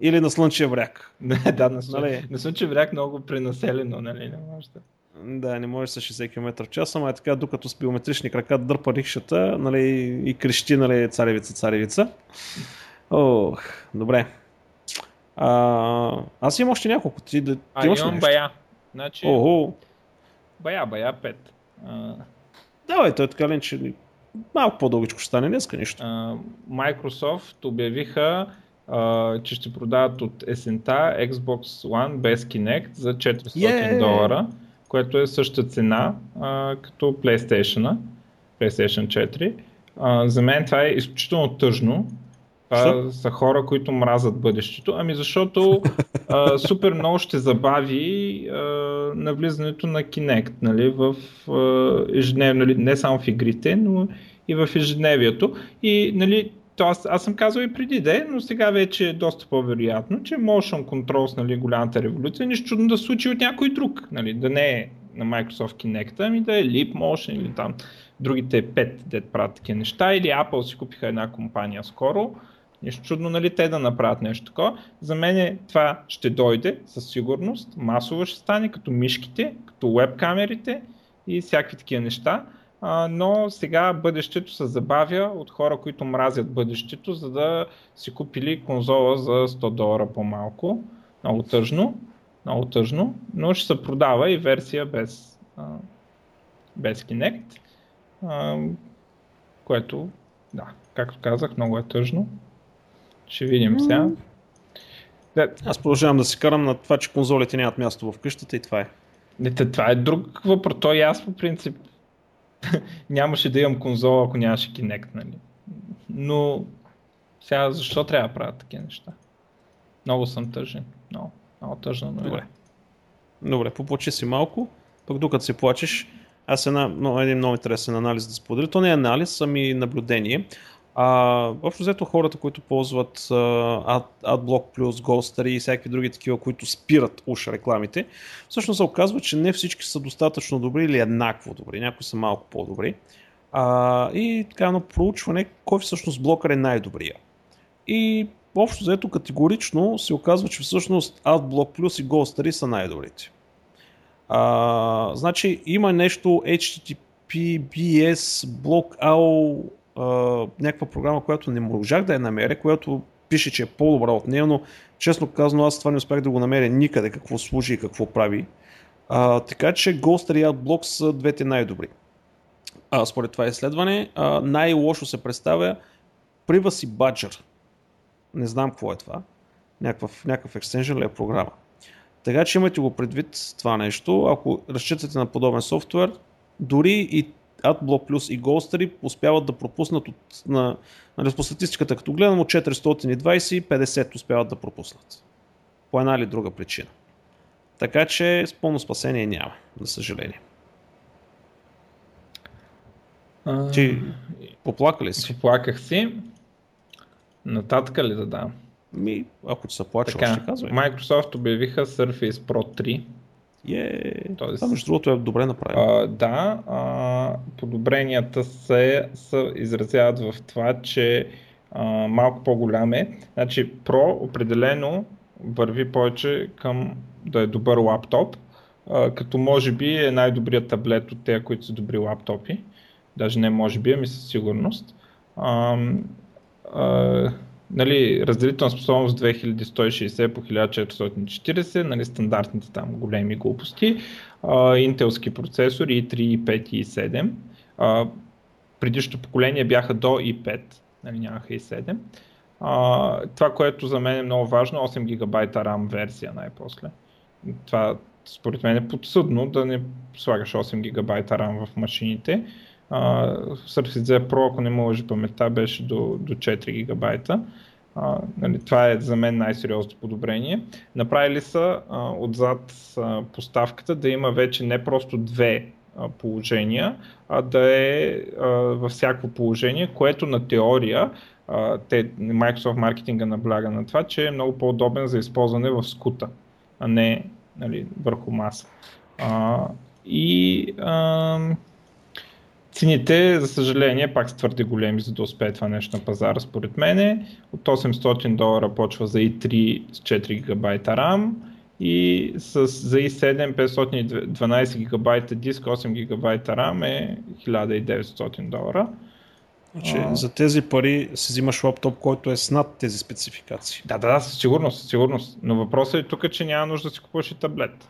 Или на слънчев бряг. Не, да, на, нали? на слънчев бряг много пренаселено, нали? Не може да. Да, не може с 60 км в час, ама е така, докато с биометрични крака дърпа рикшата нали, и крещи нали, царевица, царевица. Ох, добре. А, аз имам още няколко. Ти, да, ти а, имаш имам бая. Значи, Охо. Бая, бая 5. А... Давай, той е така че малко по-дългичко ще стане днеска нищо. А, Microsoft обявиха, а, че ще продават от есента Xbox One без Kinect за 400 yeah! долара, което е същата цена а, като PlayStation, PlayStation 4. А, за мен това е изключително тъжно, Това са хора, които мразят бъдещето. Ами защото а, супер много ще забави а, навлизането на Kinect нали, в ежедневно, нали, не само в игрите, но и в ежедневието. И нали, то аз, аз съм казал и преди де, но сега вече е доста по-вероятно, че Motion Control с нали, голямата революция, нищо чудно да случи от някой друг. Нали, да не е на Microsoft Kinect, ами да е Leap Motion или там другите пет дет правят такива неща, или Apple си купиха една компания скоро. Нищо чудно, нали, те да направят нещо такова. За мен това ще дойде със сигурност, масово ще стане, като мишките, като веб камерите и всякакви такива неща. А, но сега бъдещето се забавя от хора, които мразят бъдещето, за да си купили конзола за 100 долара по-малко. Много тъжно, много тъжно, но ще се продава и версия без, а, без Kinect, а, което, да, както казах, много е тъжно. Ще видим сега. Да. Аз продължавам да се карам на това, че конзолите нямат място в къщата и това е. Не, това е друг въпрос. Той аз по принцип нямаше да имам конзола, ако нямаше Kinect, нали? Но сега защо трябва да правя такива неща? Много съм тъжен. Много, много тъжно. Но Добре. Добре, поплачи си малко, пък докато се плачеш, аз една, но, един много интересен анализ да споделя. То не е анализ, ами наблюдение. А, общо взето хората, които ползват uh, AdBlock Plus, Ghoster и всякакви други такива, които спират уж рекламите, всъщност се оказва, че не всички са достатъчно добри или еднакво добри, някои са малко по-добри. А, и така едно проучване, кой всъщност блокър е най-добрия. И общо взето категорично се оказва, че всъщност AdBlock Plus и Ghoster са най-добрите. А, значи има нещо HTTPS, BlockAll, някаква програма, която не можах да я намеря, която пише, че е по-добра от нея, но честно казано аз това не успях да го намеря никъде, какво служи и какво прави. А, така че Ghost и AdBlock са двете най-добри. А, според това изследване, а, най-лошо се представя Privacy Badger. Не знам какво е това. Някакъв, някакъв екстенжен ли е програма. Така че имайте го предвид това нещо. Ако разчитате на подобен софтуер, дори и AdBlock Plus и Ghostery успяват да пропуснат от, на, нали, по статистиката, като гледам от 420 и 50 успяват да пропуснат. По една или друга причина. Така че с пълно спасение няма, за съжаление. А... Ти поплака ли си? Поплаках си. Нататък ли да дам? Ми, ако се плача, ще казвай. Microsoft обявиха Surface Pro 3 е, Тоест, това между другото е добре направено. А, да, а, подобренията се, се изразяват в това, че а, малко по-голям е. Значи Pro определено върви повече към да е добър лаптоп, а, като може би е най-добрият таблет от тези, които са добри лаптопи. Даже не може би, ами със сигурност. А, а, нали, разделителна способност 2160 по 1440, нали, стандартните там големи глупости, а, интелски процесори i3, i5 и i7. А, предишното поколение бяха до i5, нали, нямаха i7. А, това, което за мен е много важно, 8 ГБ RAM версия най-после. Това според мен е подсъдно да не слагаш 8 ГБ RAM в машините. Uh, Surface Z Pro, ако не може паметта, беше до, до 4 гигабайта. Uh, нали, това е за мен най-сериозното подобрение. Направили са uh, отзад uh, поставката да има вече не просто две uh, положения, а да е uh, във всяко положение, което на теория uh, те, Microsoft маркетинга набляга на това, че е много по-удобен за използване в скута, а не нали, върху маса. Uh, и uh, Цените, за съжаление, пак са твърде големи, за да успее това нещо на пазара, според мен. От 800 долара почва за i3 с 4 ГБ RAM и с, за i7 512 ГБ диск, 8 ГБ RAM е 1900 долара. Значи, а... За тези пари си взимаш лаптоп, който е с над тези спецификации. Да, да, да, със сигурност, със сигурност. Но въпросът е тук, че няма нужда да си купуваш и таблет.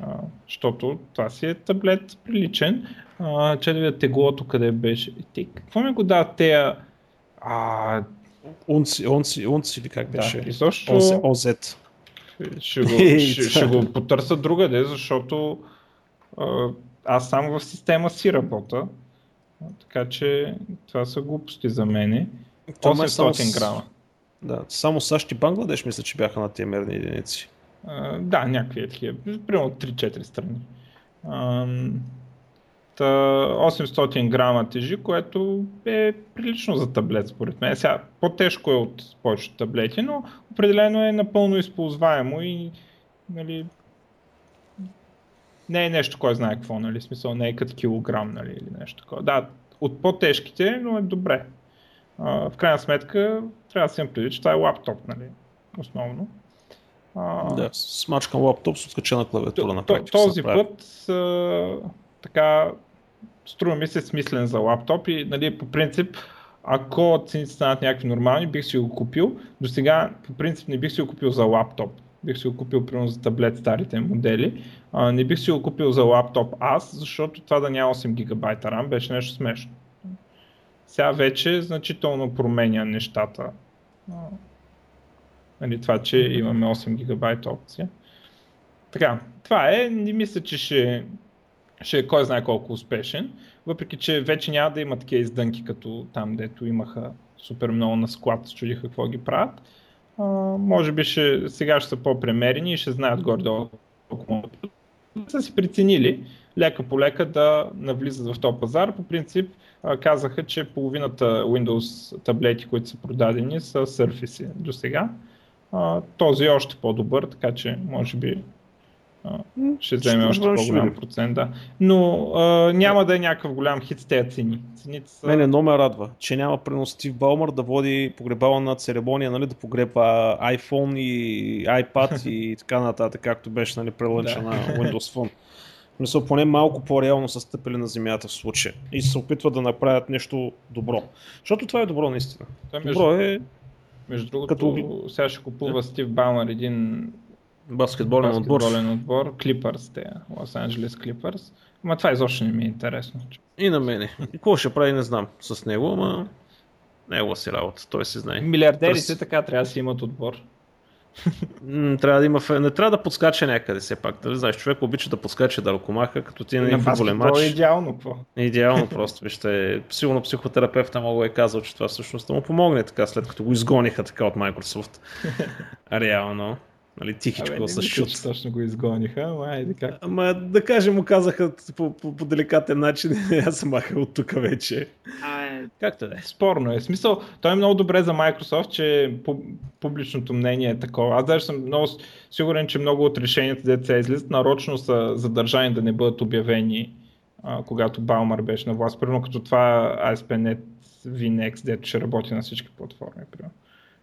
А, защото това си е таблет приличен. А, че да видя теглото къде беше. Те, какво ми го дават тея? А... Унци, унци, унци или как беше? Да, изобщо... ОЗ. Ще го, ще, ще го потърся другаде, защото а, аз сам в система си работя. Така че това са глупости за мене. 800 грама. Да, само САЩ и Бангладеш мисля, че бяха на тези мерни единици. А, да, някакви е такива. Примерно 3-4 страни. А, 800 грама тежи, което е прилично за таблет, според мен. Сега, по-тежко е от повечето таблети, но определено е напълно използваемо и нали, не е нещо, кой знае какво, нали, смисъл не е като килограм, нали, или нещо такова. Да, от по-тежките, но е добре. А, в крайна сметка, трябва да си имам предвид, че това е лаптоп, нали, основно. А, да, смачкан лаптоп с откачена клавиатура на практика. Този път а, така струва ми се смислен за лаптоп и нали, по принцип ако цените станат някакви нормални, бих си го купил. До сега по принцип не бих си го купил за лаптоп. Бих си го купил примерно за таблет старите модели. А, не бих си го купил за лаптоп аз, защото това да няма 8 гигабайта RAM беше нещо смешно. Сега вече значително променя нещата. Нали, това, че имаме 8 гигабайта опция. Така, това е. Не мисля, че ще ще е кой знае колко успешен, въпреки че вече няма да има такива издънки, като там, дето имаха супер много на склад, чудиха какво ги правят. А, може би ще, сега ще са по-премерени и ще знаят горе-долу колко са си преценили лека по лека да навлизат в този пазар. По принцип казаха, че половината Windows таблети, които са продадени са Surface до сега. Този е още по-добър, така че може би ще вземе още по-голям процент, да. Но а, няма да е някакъв голям хит с тези цени. Цените са... Мене много ме радва, че няма пренос Стив Балмър да води погребална церемония, нали, да погреба iPhone и iPad и така нататък, както беше нали, прелънча на Windows Phone. Мисля, поне малко по-реално са стъпили на земята в случая и се опитват да направят нещо добро. Защото това е добро наистина. Между, добро е... Между другото, като... сега ще купува Стив Балмър един Баскетболен, баскетболен отбор. отбор. Клипърс те, Лос Анджелес Клипърс. Ама това изобщо не ми е интересно. И на мене. Какво ще прави, не знам с него, ама него си работа, той си знае. Милиардерите Пръс... така трябва да си имат отбор. трябва да има, не трябва да подскача някъде все пак. Дали, знаеш, човек обича да подскача да ръкомаха, като ти на футболен матч. е идеално, какво? Идеално просто, вижте. Сигурно психотерапевта много е казал, че това всъщност да му помогне така, след като го изгониха така от Microsoft. Реално. Нали, тихичко Абе, с шут. точно го изгониха, ама айде как. Ама да кажем му казаха по, по, по деликатен начин, аз съм махал от тук вече. А, е... Както да е. Спорно е. Смисъл, той е много добре за Microsoft, че публичното мнение е такова. Аз даже съм много сигурен, че много от решенията, деца излизат, нарочно са задържани да не бъдат обявени, а, когато Балмар беше на власт. Примерно като това ASP.NET VNext, дето ще работи на всички платформи. Примерно.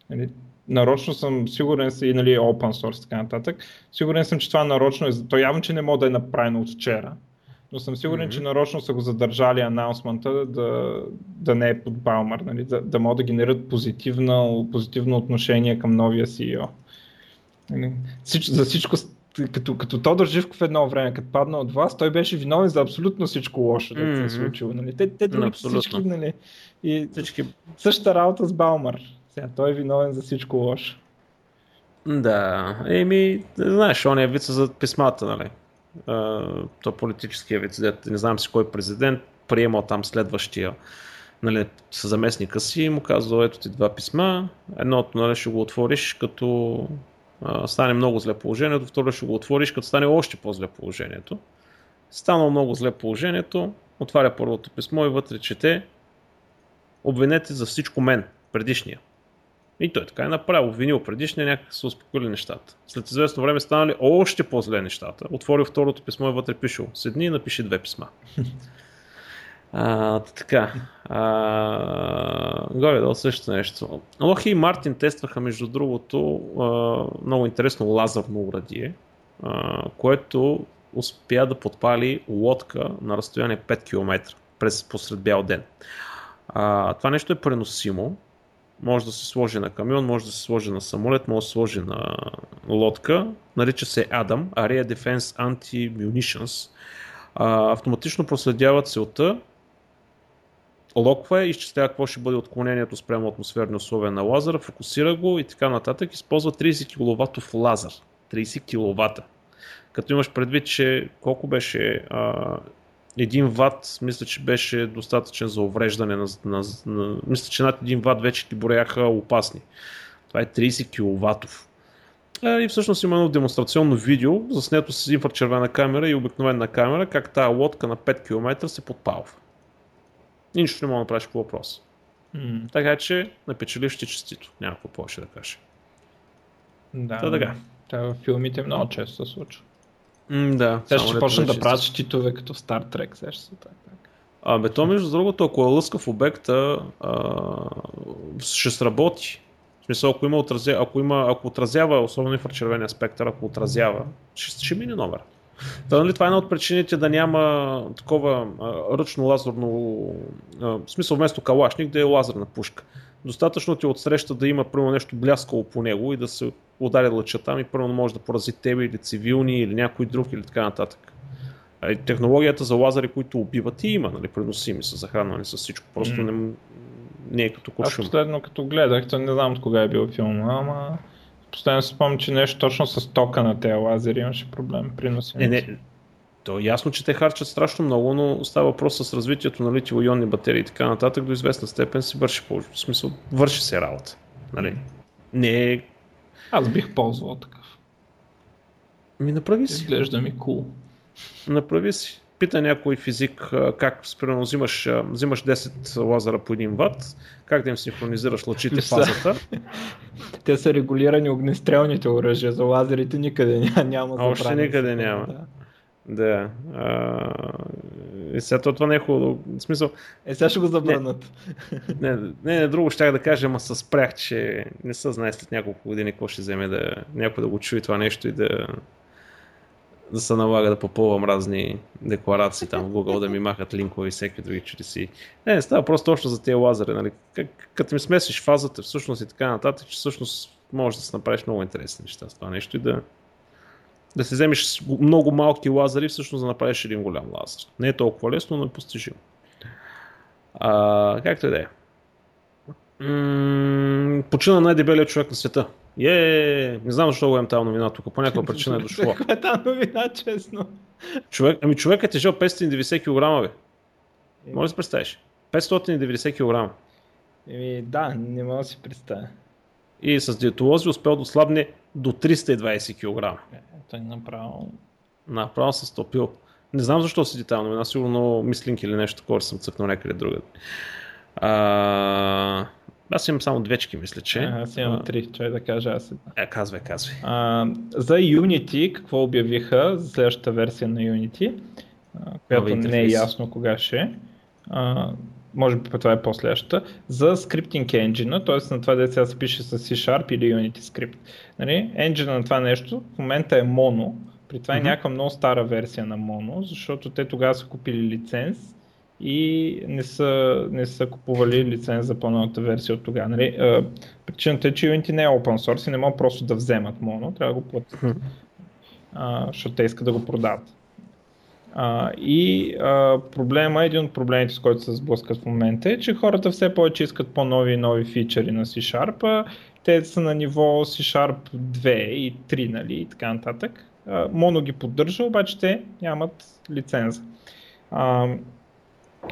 Нали, нарочно съм сигурен и нали, open source така нататък. Сигурен съм, че това нарочно е. То явно, че не мога да е направено от вчера. Но съм сигурен, mm-hmm. че нарочно са го задържали анаунсмента да, да не е под Балмар, нали, да, да могат да генерират позитивно, позитивно отношение към новия CEO. Нали, за всичко, като, като Тодор Живков едно време, като падна от вас, той беше виновен за абсолютно всичко лошо, да mm-hmm. се е случило. Нали. Те, те дори всички, нали, и всички... същата работа с Балмар. Сега той е виновен за всичко лошо. Да, еми, знаеш, он е вица за писмата, нали? Uh, то политическия виц, не знам си кой президент, приемал там следващия нали, с заместника си и му казал, ето ти два писма, едното нали, ще го отвориш като uh, стане много зле положението, второ ще го отвориш като стане още по-зле положението. Станало много зле положението, отваря първото писмо и вътре чете обвинете за всичко мен, предишния. И той така е направил. Винил предишния, някак са успокоили нещата. След известно време станали още по-зле нещата. Отворил второто писмо и вътре пишел. Седни и напиши две писма. А, така. А, горе да също нещо. Лохи и Мартин тестваха, между другото, а, много интересно лазерно урадие, а, което успя да подпали лодка на разстояние 5 км през посред бял ден. А, това нещо е преносимо, може да се сложи на камион, може да се сложи на самолет, може да се сложи на лодка. Нарича се ADAM, Area Defense Anti-Munitions. А, автоматично проследява целта, локва е, изчислява какво ще бъде отклонението спрямо атмосферни условия на лазера, фокусира го и така нататък. Използва 30 кВт лазер. 30 кВт. Като имаш предвид, че колко беше а, един ват, мисля, че беше достатъчен за увреждане на, на, на мисля, че над един ват вече ти брояха опасни. Това е 30 киловатов. И всъщност има едно демонстрационно видео, заснето с инфрачервена камера и обикновена камера, как тази лодка на 5 км се подпалва. И нищо не мога да направиш по въпрос. Mm. Така че напечелиш ще честито. Няма какво повече да кажа. Да, Та, така. Това в филмите много често се случва. Mm, да. Те ще почнат да правят щитове като в Star Trek, сега ще се така. Абе, то между другото, ако е лъскав обекта, а, ще сработи. В смисъл, ако има, отразя, ако има, ако отразява, особено инфрачервения спектър, ако отразява, ще, ще мине номер. Та, нали, това е една от причините да няма такова а, ръчно лазерно, а, в смисъл вместо калашник да е лазерна пушка. Достатъчно ти отсреща да има първо нещо бляскало по него и да се удари лъчата и първо може да порази тебе или цивилни или някой друг или така нататък. А технологията за лазери, които убиват и има, нали, преносими са захранвани с всичко. Просто mm. не, не е като куршум. Аз последно като гледах, то не знам от кога е бил филм, ама постоянно си спомням, че нещо точно с тока на тези лазери имаше проблем при носенето. Не, не, то е ясно, че те харчат страшно много, но става въпрос с развитието на литио-ионни батерии и така нататък до известна степен си върши по в смисъл, върши се работа. Нали? Не е... Аз бих ползвал такъв. Ми направи си. Изглежда ми cool. Направи си пита някой физик как спрямо взимаш, взимаш 10 лазера по 1 ватт, как да им синхронизираш лъчите в фазата. Те са регулирани огнестрелните оръжия, за лазерите никъде няма. няма Още никъде няма. Да. Да. А, и сега това не е хубаво. В смисъл. Е, сега ще го забранат. Не, не, не, не друго ще да кажа, ама се спрях, че не се знае след няколко години какво ще вземе да някой да го чуе това нещо и да, да се налага да попълвам разни декларации там в Google, да ми махат линкове и всеки други чудеси. Не, не става просто точно за тези лазери. Нали? Като ми смесиш фазата всъщност и така нататък, че всъщност можеш да се направиш много интересни неща с това нещо и да, да си вземеш много малки лазери, всъщност да направиш един голям лазер. Не е толкова лесно, но е постижимо. А, както и да е. почина най-дебелият човек на света. Е, не знам защо го имам тази новина тук, по някаква причина е дошло. Каква е тази новина, честно? Човек, ами човек е тежал 590 кг, бе. Може да си представиш? 590 кг. Еми да, не мога да си представя. И с диетолози успел да ослабне до 320 кг. Е, той направо... Направо се стопил. Не знам защо седи тази новина, сигурно мислинки или нещо такова съм цъкнал някъде другаде. А... Аз имам само двечки, мисля, че. А, аз имам три, чай да кажа аз. Е, казвай, казвай. А, за Unity, какво обявиха за следващата версия на Unity, която не е ясно кога ще е. Може би това е последващата, за скриптинг енджина, т.е. на това да сега се пише с C-Sharp или Unity Script. Нали? Енджина на това нещо в момента е Mono, при това е mm-hmm. някаква много стара версия на Mono, защото те тогава са купили лиценз и не са, не са купували лиценз за пълната версия от тогава. Нали? причината е, че Unity не е open source и не могат просто да вземат моно, трябва да го платят, а, защото те искат да го продават. А, и а, проблема, един от проблемите, с който се сблъскат в момента е, че хората все повече искат по-нови и нови фичери на C-Sharp. Те са на ниво C-Sharp 2 и 3 нали, и така нататък. А, ги поддържа, обаче те нямат лиценза. А,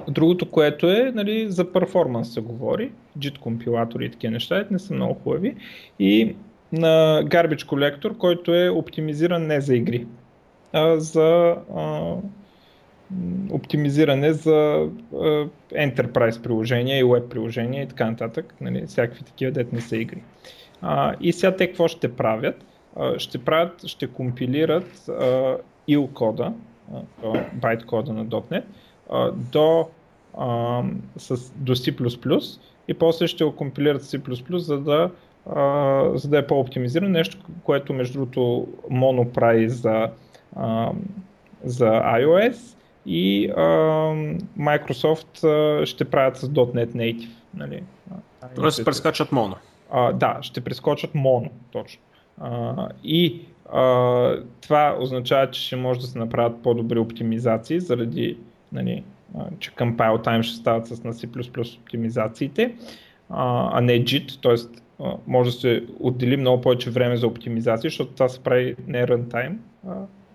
Другото, което е, нали, за перформанс се говори, JIT компилатори и такива неща, не са много хубави. И на Garbage Collector, който е оптимизиран не за игри, за оптимизиране за Enterprise приложения и Web приложения и така нататък, нали, всякакви такива, дет не са игри. И сега те какво ще правят? Ще правят, ще компилират а, IL кода, байт кода на .NET, до, а, с, до C++ и после ще го компилират C++, за да, за да е по-оптимизирано. Нещо, което между другото Mono прави за, а, за iOS и а, Microsoft а, ще правят с .NET Native. Нали? Тоест прескачат Mono. А, да, ще прескочат Mono, точно. А, и а, това означава, че ще може да се направят по-добри оптимизации заради нали, че compile time ще стават с на C++ оптимизациите, а не JIT, т.е. може да се отдели много повече време за оптимизация, защото това се прави не runtime,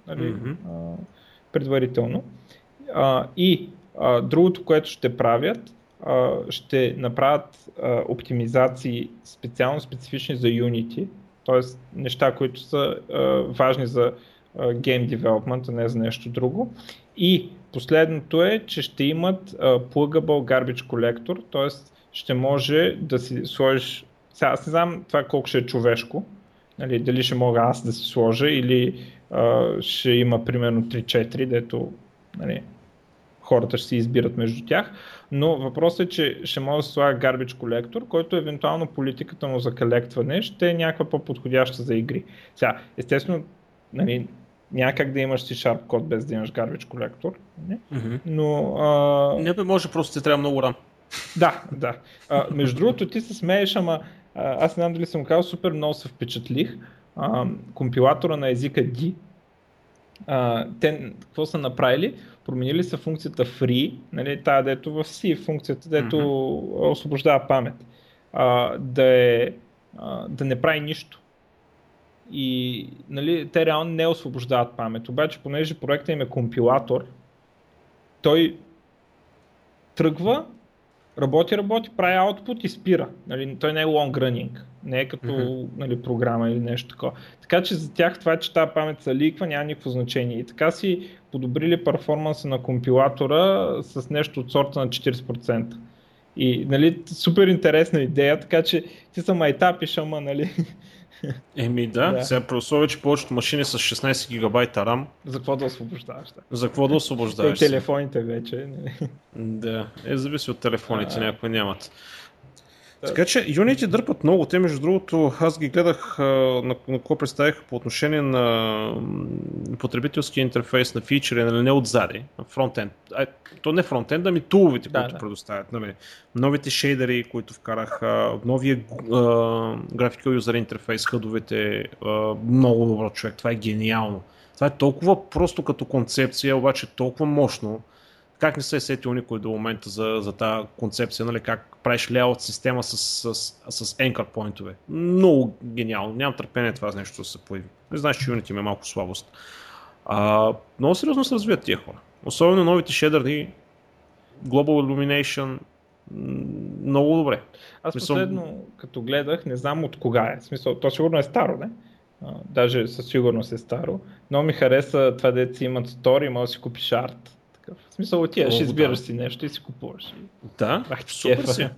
нали, mm-hmm. а, предварително. а, и а, другото, което ще правят, а, ще направят а, оптимизации специално специфични за Unity, т.е. неща, които са а, важни за а, Game Development, а не за нещо друго. И последното е, че ще имат а, Pluggable Garbage Collector, т.е. ще може да си сложиш сега аз не знам това колко ще е човешко, нали, дали ще мога аз да си сложа или а, ще има примерно 3-4, дето нали, хората ще си избират между тях, но въпросът е, че ще може да се слага garbage колектор, който евентуално политиката му за колектване ще е някаква по-подходяща за игри. Сега, естествено, нали, няма как да имаш C-Sharp код без да имаш garbage колектор, не? Mm-hmm. но... А... Не бе, може просто ти трябва много рам. Да, да. А, между другото, ти се смееш, ама аз не знам дали съм казал, супер много се впечатлих. А, компилатора на езика D, а, те какво са направили? Променили са функцията free, нали, тая дето в C, функцията дето mm-hmm. освобождава памет, а, да, е, а, да не прави нищо. И нали, те реално не освобождават памет. Обаче, понеже проектът им е компилатор, той тръгва, работи, работи, прави output и спира. Нали, той не е long running, не е като mm-hmm. нали, програма или нещо такова. Така че за тях това, че тази памет се ликва, няма никакво значение. И така си подобрили перформанса на компилатора с нещо от сорта на 40%. И нали, супер интересна идея, така че ти са майтапиш, ама нали, Еми да, да. сега при условие, че повечето машини с 16 гигабайта RAM. За какво да освобождаваш? Да? За какво да освобождаваш? Те, телефоните вече. Не? Да, е, зависи от телефоните, някои нямат. Така че Unity дърпат много. Те, между другото, аз ги гледах на, на какво представих по отношение на потребителския интерфейс на фичери, нали, не отзади, фронтенд. А, то не фронтенд, ами туловете, да, които да. предоставят. Нали. Новите шейдери, които вкарах, новия графикал юзер интерфейс, хъдовете, а, много добро човек. Това е гениално. Това е толкова просто като концепция, обаче толкова мощно как не се е сетил никой до момента за, за тази концепция, нали, как правиш layout система с, с, с, anchor поинтове. Много гениално. Нямам търпение това нещо да се появи. Не знаеш, че Unity има малко слабост. А, много сериозно се развиват тия хора. Особено новите шедърни, Global Illumination, много добре. Аз Смисъл... последно, като гледах, не знам от кога е. В смисъл, то сигурно е старо, не? А, даже със сигурност е старо. Но ми хареса това, си имат стори, може да си купиш арт такъв. В смисъл, отиваш, избираш да. си нещо и си купуваш. Да, Ах, супер си.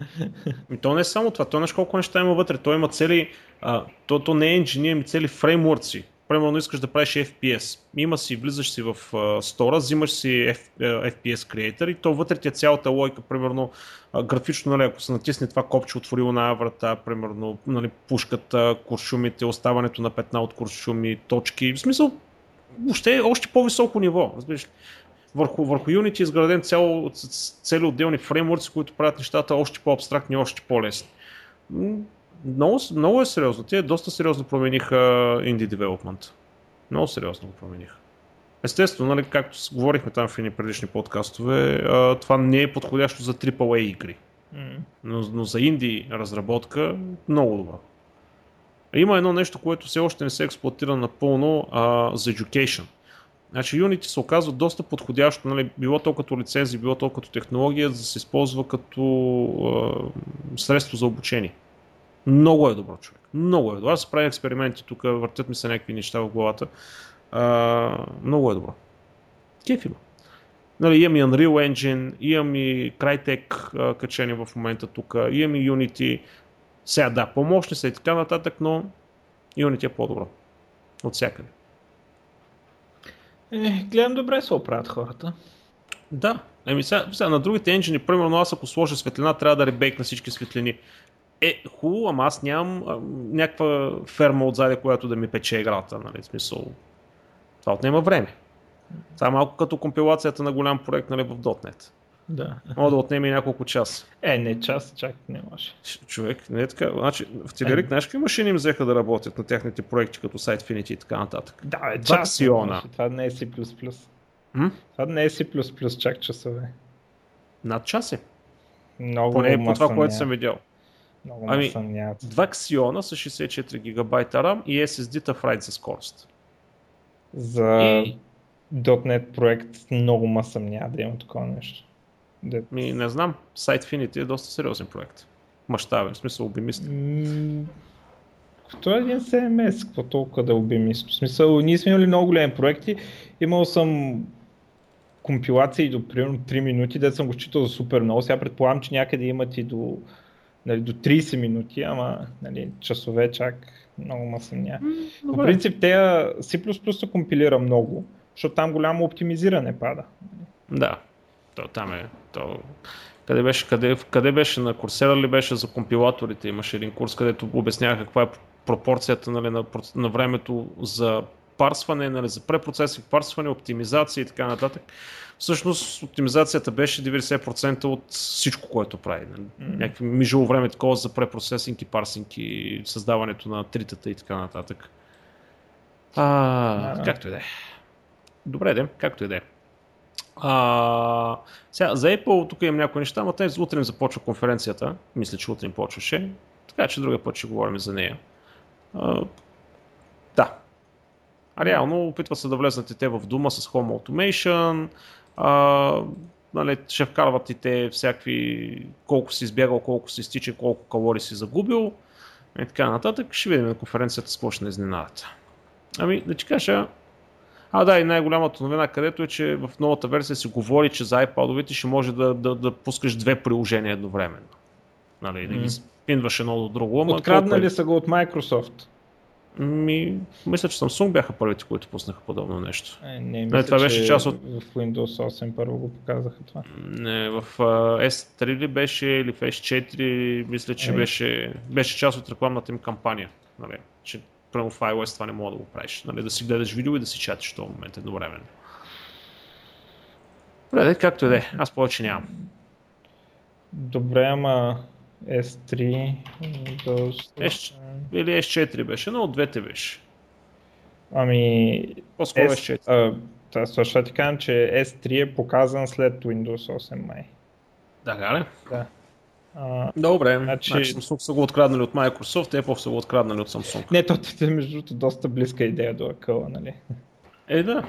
И то не е само това, то нещо колко неща има вътре. То има цели, а, то, то не е инженер, ми цели фреймворци. Примерно искаш да правиш FPS. Има си, влизаш си в uh, стора, взимаш си F, uh, FPS Creator и то вътре ти е цялата лойка, примерно uh, графично, нали, ако се натисне това копче, отворило на врата, примерно нали, пушката, куршумите, оставането на петна от куршуми, точки. В смисъл, въобще е още по-високо ниво. Разбираш върху, върху Unity е изграден цяло, цели отделни фреймворци, които правят нещата още по-абстрактни, още по-лесни. Много, много е сериозно. Те доста сериозно промениха Indie Development. Много сериозно го промениха. Естествено, нали, както говорихме там в едни предишни подкастове, това не е подходящо за AAA игри. Но, но за инди разработка много добро. Има едно нещо, което все още не се експлуатира напълно а, за education. Значи Unity се оказва доста подходящо, нали, било то като лицензи, било то като технология, да се използва като е, средство за обучение. Много е добро, човек. Много е добро. Аз правя експерименти тук, въртят ми се някакви неща в главата. А, много е добро. Кеф има. Нали, имам и Unreal Engine, имам и Crytek а, качени в момента тук, имам и Unity. Сега да, помощни са и така нататък, но Unity е по-добро. От всякъде. Е, гледам добре се оправят хората. Да. Еми сега, сега на другите енджини, примерно аз ако сложа светлина, трябва да ребейкна всички светлини. Е, хубаво, ама аз нямам а, някаква ферма отзади, която да ми пече играта, нали, смисъл. Това отнема време. Това е малко като компилацията на голям проект нали, в .NET. Да. Мога да отнеме няколко часа. Е, не час, чак не може. Човек, не е така. Значи, в Телерик, е. знаеш какви машини им взеха да работят на техните проекти, като SiteFinity и така нататък? Да, е, час. Това не е C++. М? Това не е C++, чак часове. Над час е. Много Поне по това, което съм видял. Много ами, два Xeon с 64 гигабайта RAM и SSD-та в RAID за скорост. За... И... .NET проект много ма съмня да има такова нещо. Да. Ми, не знам, SiteFinity е доста сериозен проект. Мащабен, в смисъл обимист. Това е един CMS, какво толкова да обимист. В смисъл, ние сме имали много големи проекти. Имал съм компилации до примерно 3 минути, да съм го считал за супер много. Сега предполагам, че някъде имат и до, нали, до 30 минути, ама нали, часове чак много ма съмня. По принцип, те C++ се компилира много, защото там голямо оптимизиране пада. Да, то там е. То... Къде беше, къде, къде беше на Курсера ли беше за компилаторите? Имаше един курс, където обяснява каква е пропорцията нали, на, на времето за парсване, нали, за препроцесинг, парсване, оптимизация и така нататък. Всъщност оптимизацията беше 90% от всичко, което прави. Нали. Mm-hmm. Някакви мижило време такова за препроцесинг и парсинг и създаването на тритата и така нататък. А, yeah. Както и да е. Добре, де, както и да е. А, сега, за Apple тук имам някои неща, но тези утре им започва конференцията. Мисля, че утре им почваше. Така че другия път ще говорим за нея. А, да. А реално опитват се да влезнат и те в дума с Home Automation. А, нали, ще вкарват и те всякакви колко си избягал, колко си изтича, колко калории си загубил и така нататък. Ще видим на конференцията с какво ще изненадат. Ами, да ти кажа, а да, и най-голямата новина, където е, че в новата версия се говори, че за iPad-овете ще може да, да, да пускаш две приложения едновременно. Нали, да ги спинваш едно до друго. Откраднали ли са го от Microsoft? Ми, мисля, че Samsung бяха първите, които пуснаха подобно нещо. Е, не, не, мисля, това беше част от... В Windows 8 първо го показаха това. Не, в uh, S3 ли беше или в S4, мисля, че беше, беше част от рекламната им кампания. Нали, че прямо в iOS това не мога да го правиш. Нали, да си гледаш видео и да си чатиш в този момент едновременно. Добре, както и да е. Аз повече нямам. Добре, ама S3 S, или S4 беше, но от двете беше. Ами... По-скоро S, S4. А, също ти кажа, че S3 е показан след Windows 8 май. Да, ли? Да. А, Добре, значи... значи Samsung са го откраднали от Microsoft, Apple са го откраднали от Samsung. Не, то е между другото доста близка идея до Акъла, нали? Е, да.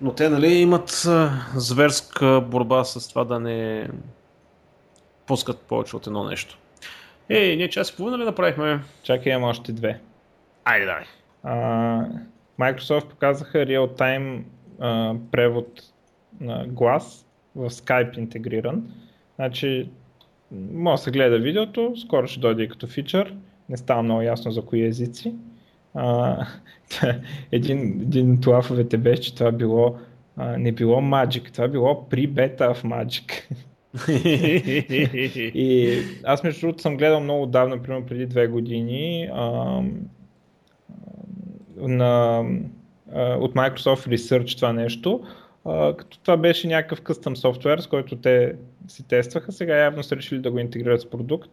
Но те, нали, имат зверска борба с това да не пускат повече от едно нещо. Ей, ние час и половина ли направихме? Чакай, имам още две. Айде, дай. Microsoft показаха реал-тайм превод на глас в Skype интегриран. Значи, може да се гледа видеото, скоро ще дойде и като фичър. Не става много ясно за кои езици. А, един, един от лафовете беше, че това било а, не било Magic, това било при бета в Magic. и аз между другото съм гледал много давно, примерно преди две години, а, на, а, от Microsoft Research това нещо, а, като това беше някакъв къстъм софтуер, с който те си тестваха, сега явно са решили да го интегрират с продукт.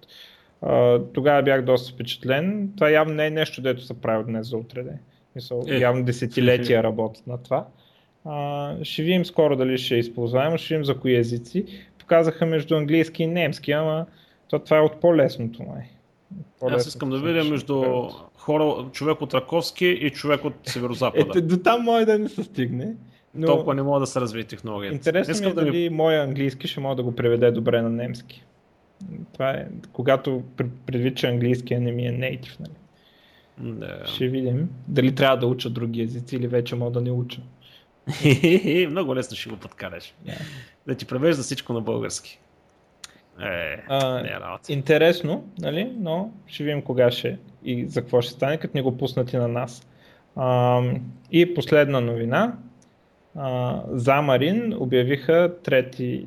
А, тогава бях доста впечатлен. Това явно не е нещо, дето са правят днес за утре. Мисъл, е. Явно десетилетия работят на това. А, ще видим скоро дали ще е използваемо, ще видим за кои езици показаха между английски и немски, ама то, това е от по-лесното май. По-лесното, Аз искам да видя между хора, човек от Раковски и човек от Северо-Запада. Ето, до там може да не се стигне. Но... Толкова не мога да се развие технологията. Интересно ми е да дали ми... моя английски ще мога да го преведе добре на немски. Това е, когато предвид, че английски не ми е native, нали? Да. Ще видим дали трябва да уча други езици или вече мога да не уча. Много лесно ще го подкараш. Yeah. Да ти превежда всичко на български. Е, а, не е работа. Интересно, нали? но ще видим кога ще и за какво ще стане, като ни го пуснати на нас. А, и последна новина. А, Замарин обявиха трети,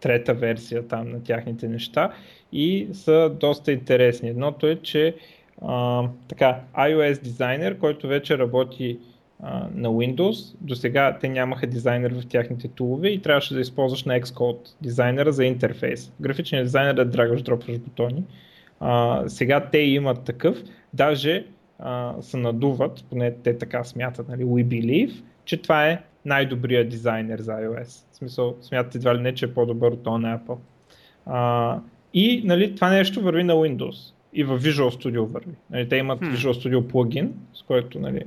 трета версия там на тяхните неща и са доста интересни. Едното е, че а, така, iOS дизайнер, който вече работи на Windows. До сега те нямаха дизайнер в тяхните тулове и трябваше да използваш на Xcode дизайнера за интерфейс. Графичният дизайнер да драгаш, дропваш бутони. А, сега те имат такъв, даже а, се надуват, поне те така смятат, нали, we believe, че това е най-добрият дизайнер за iOS. В смисъл, смятат едва ли не, че е по-добър от този на Apple. А, и нали, това нещо върви на Windows и в Visual Studio върви. Нали, те имат hmm. Visual Studio плагин, с който нали,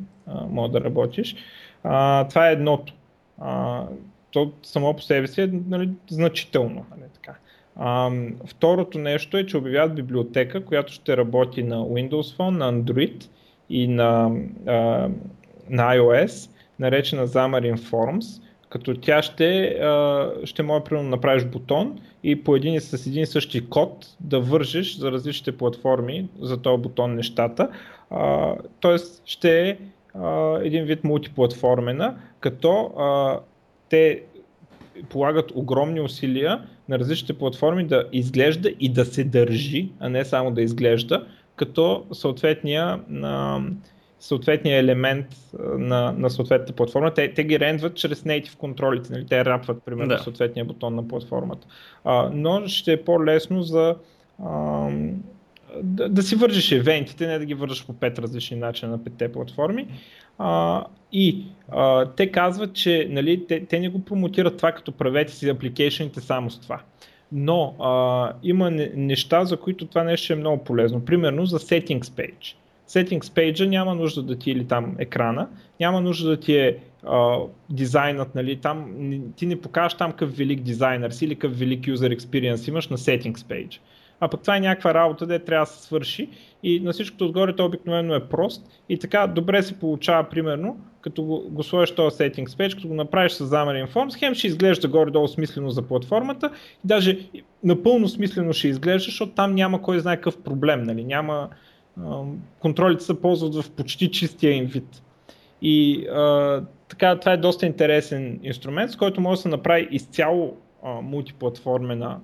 може да работиш. А, това е едното. А, то само по себе си е нали, значително. Нали, така. А, второто нещо е, че обявяват библиотека, която ще работи на Windows Phone, на Android и на, а, на iOS, наречена Xamarin Forms, като тя ще, ще може примерно направиш бутон и по един с един същи код да вържиш за различните платформи за този бутон нещата. Тоест ще е един вид мултиплатформена, като те полагат огромни усилия на различните платформи да изглежда и да се държи, а не само да изглежда, като съответния съответния елемент на, на съответната платформа. Те, те ги рендват чрез native контролите, нали? те рапват примерно да. съответния бутон на платформата. А, но ще е по-лесно за а, да, да си вържиш евентите, не да ги вържиш по пет различни начина на петте платформи. А, и а, те казват, че нали, те, те не го промотират това като правете си апликейшените само с това. Но а, има неща, за които това нещо е много полезно. Примерно за settings page settings page няма нужда да ти е или там екрана, няма нужда да ти е а, дизайнът, нали, там, ти не покажеш там какъв велик дизайнер си или какъв велик user experience имаш на settings page. А пък това е някаква работа, де трябва да се свърши и на всичкото отгоре то обикновено е прост и така добре се получава примерно, като го, го сложиш този settings page, като го направиш с Xamarin Forms, хем ще изглежда горе-долу смислено за платформата и даже напълно смислено ще изглежда, защото там няма кой знае какъв проблем, нали? няма, контролите се ползват в почти чистия им вид. И а, така, това е доста интересен инструмент, с който може да се направи изцяло а, мултиплатформен, а,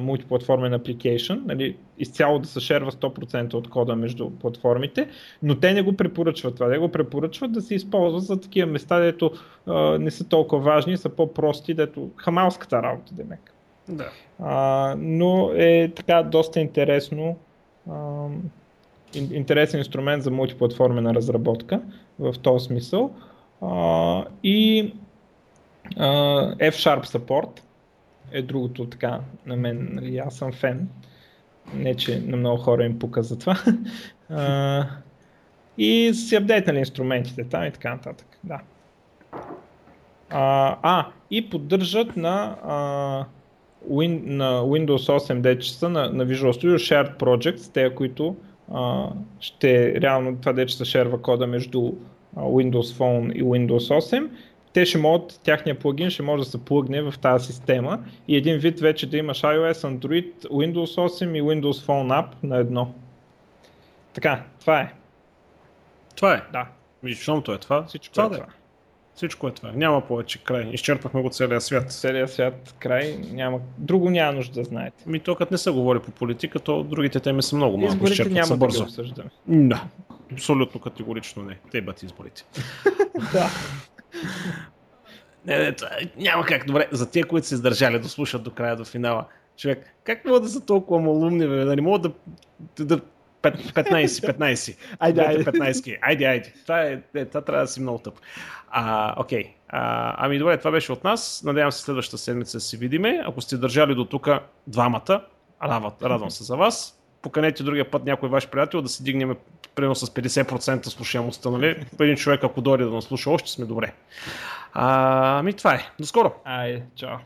мултиплатформен application, нали, изцяло да се шерва 100% от кода между платформите, но те не го препоръчват това. Те го препоръчват да се използва за такива места, дето а, не са толкова важни, са по-прости, дето хамалската работа, демек. Да. А, но е така доста интересно а, интересен инструмент за мултиплатформена разработка в този смисъл. И F-Sharp Support е другото така на мен, нали, аз съм фен. Не, че на много хора им пука за това. а, и си апдейтнали инструментите там и така нататък. Да. А, а и поддържат на, а, Win, на Windows 8 дечеса на, на Visual Studio Shared Projects, те, които ще реално това де, че се шерва кода между Windows Phone и Windows 8, те ще могат, тяхния плагин ще може да се плъгне в тази система и един вид вече да имаш iOS, Android, Windows 8 и Windows Phone App на едно. Така, това е. Това е? Да. Виж, е това. Всичко това е това. Всичко е това. Няма повече край. Изчерпахме го целия свят. Целия свят край. Няма... Друго няма нужда да знаете. Ми то като не се говори по политика, то другите теми са много малко. Изборите няма са бързо. да ги обсъждаме. Да. Абсолютно категорично не. Те бъдат изборите. да. Не, не, това, няма как. Добре, за тия, които се издържали да слушат до края, до финала. Човек, как могат да са толкова малумни, бе? Да не могат да, да 15, 15. Айде, айде. 15. Айде, айде. Това, е, е, това трябва да си много тъп. А, окей. А, ами добре, това беше от нас. Надявам се следващата седмица да се видиме. Ако сте държали до тук двамата, радвам, радвам се за вас. Поканете другия път някой ваш приятел да се дигнем примерно с 50% слушаемостта, нали? Един човек, ако дойде да нас слуша още, сме добре. А, ами това е. До скоро. Айде, чао.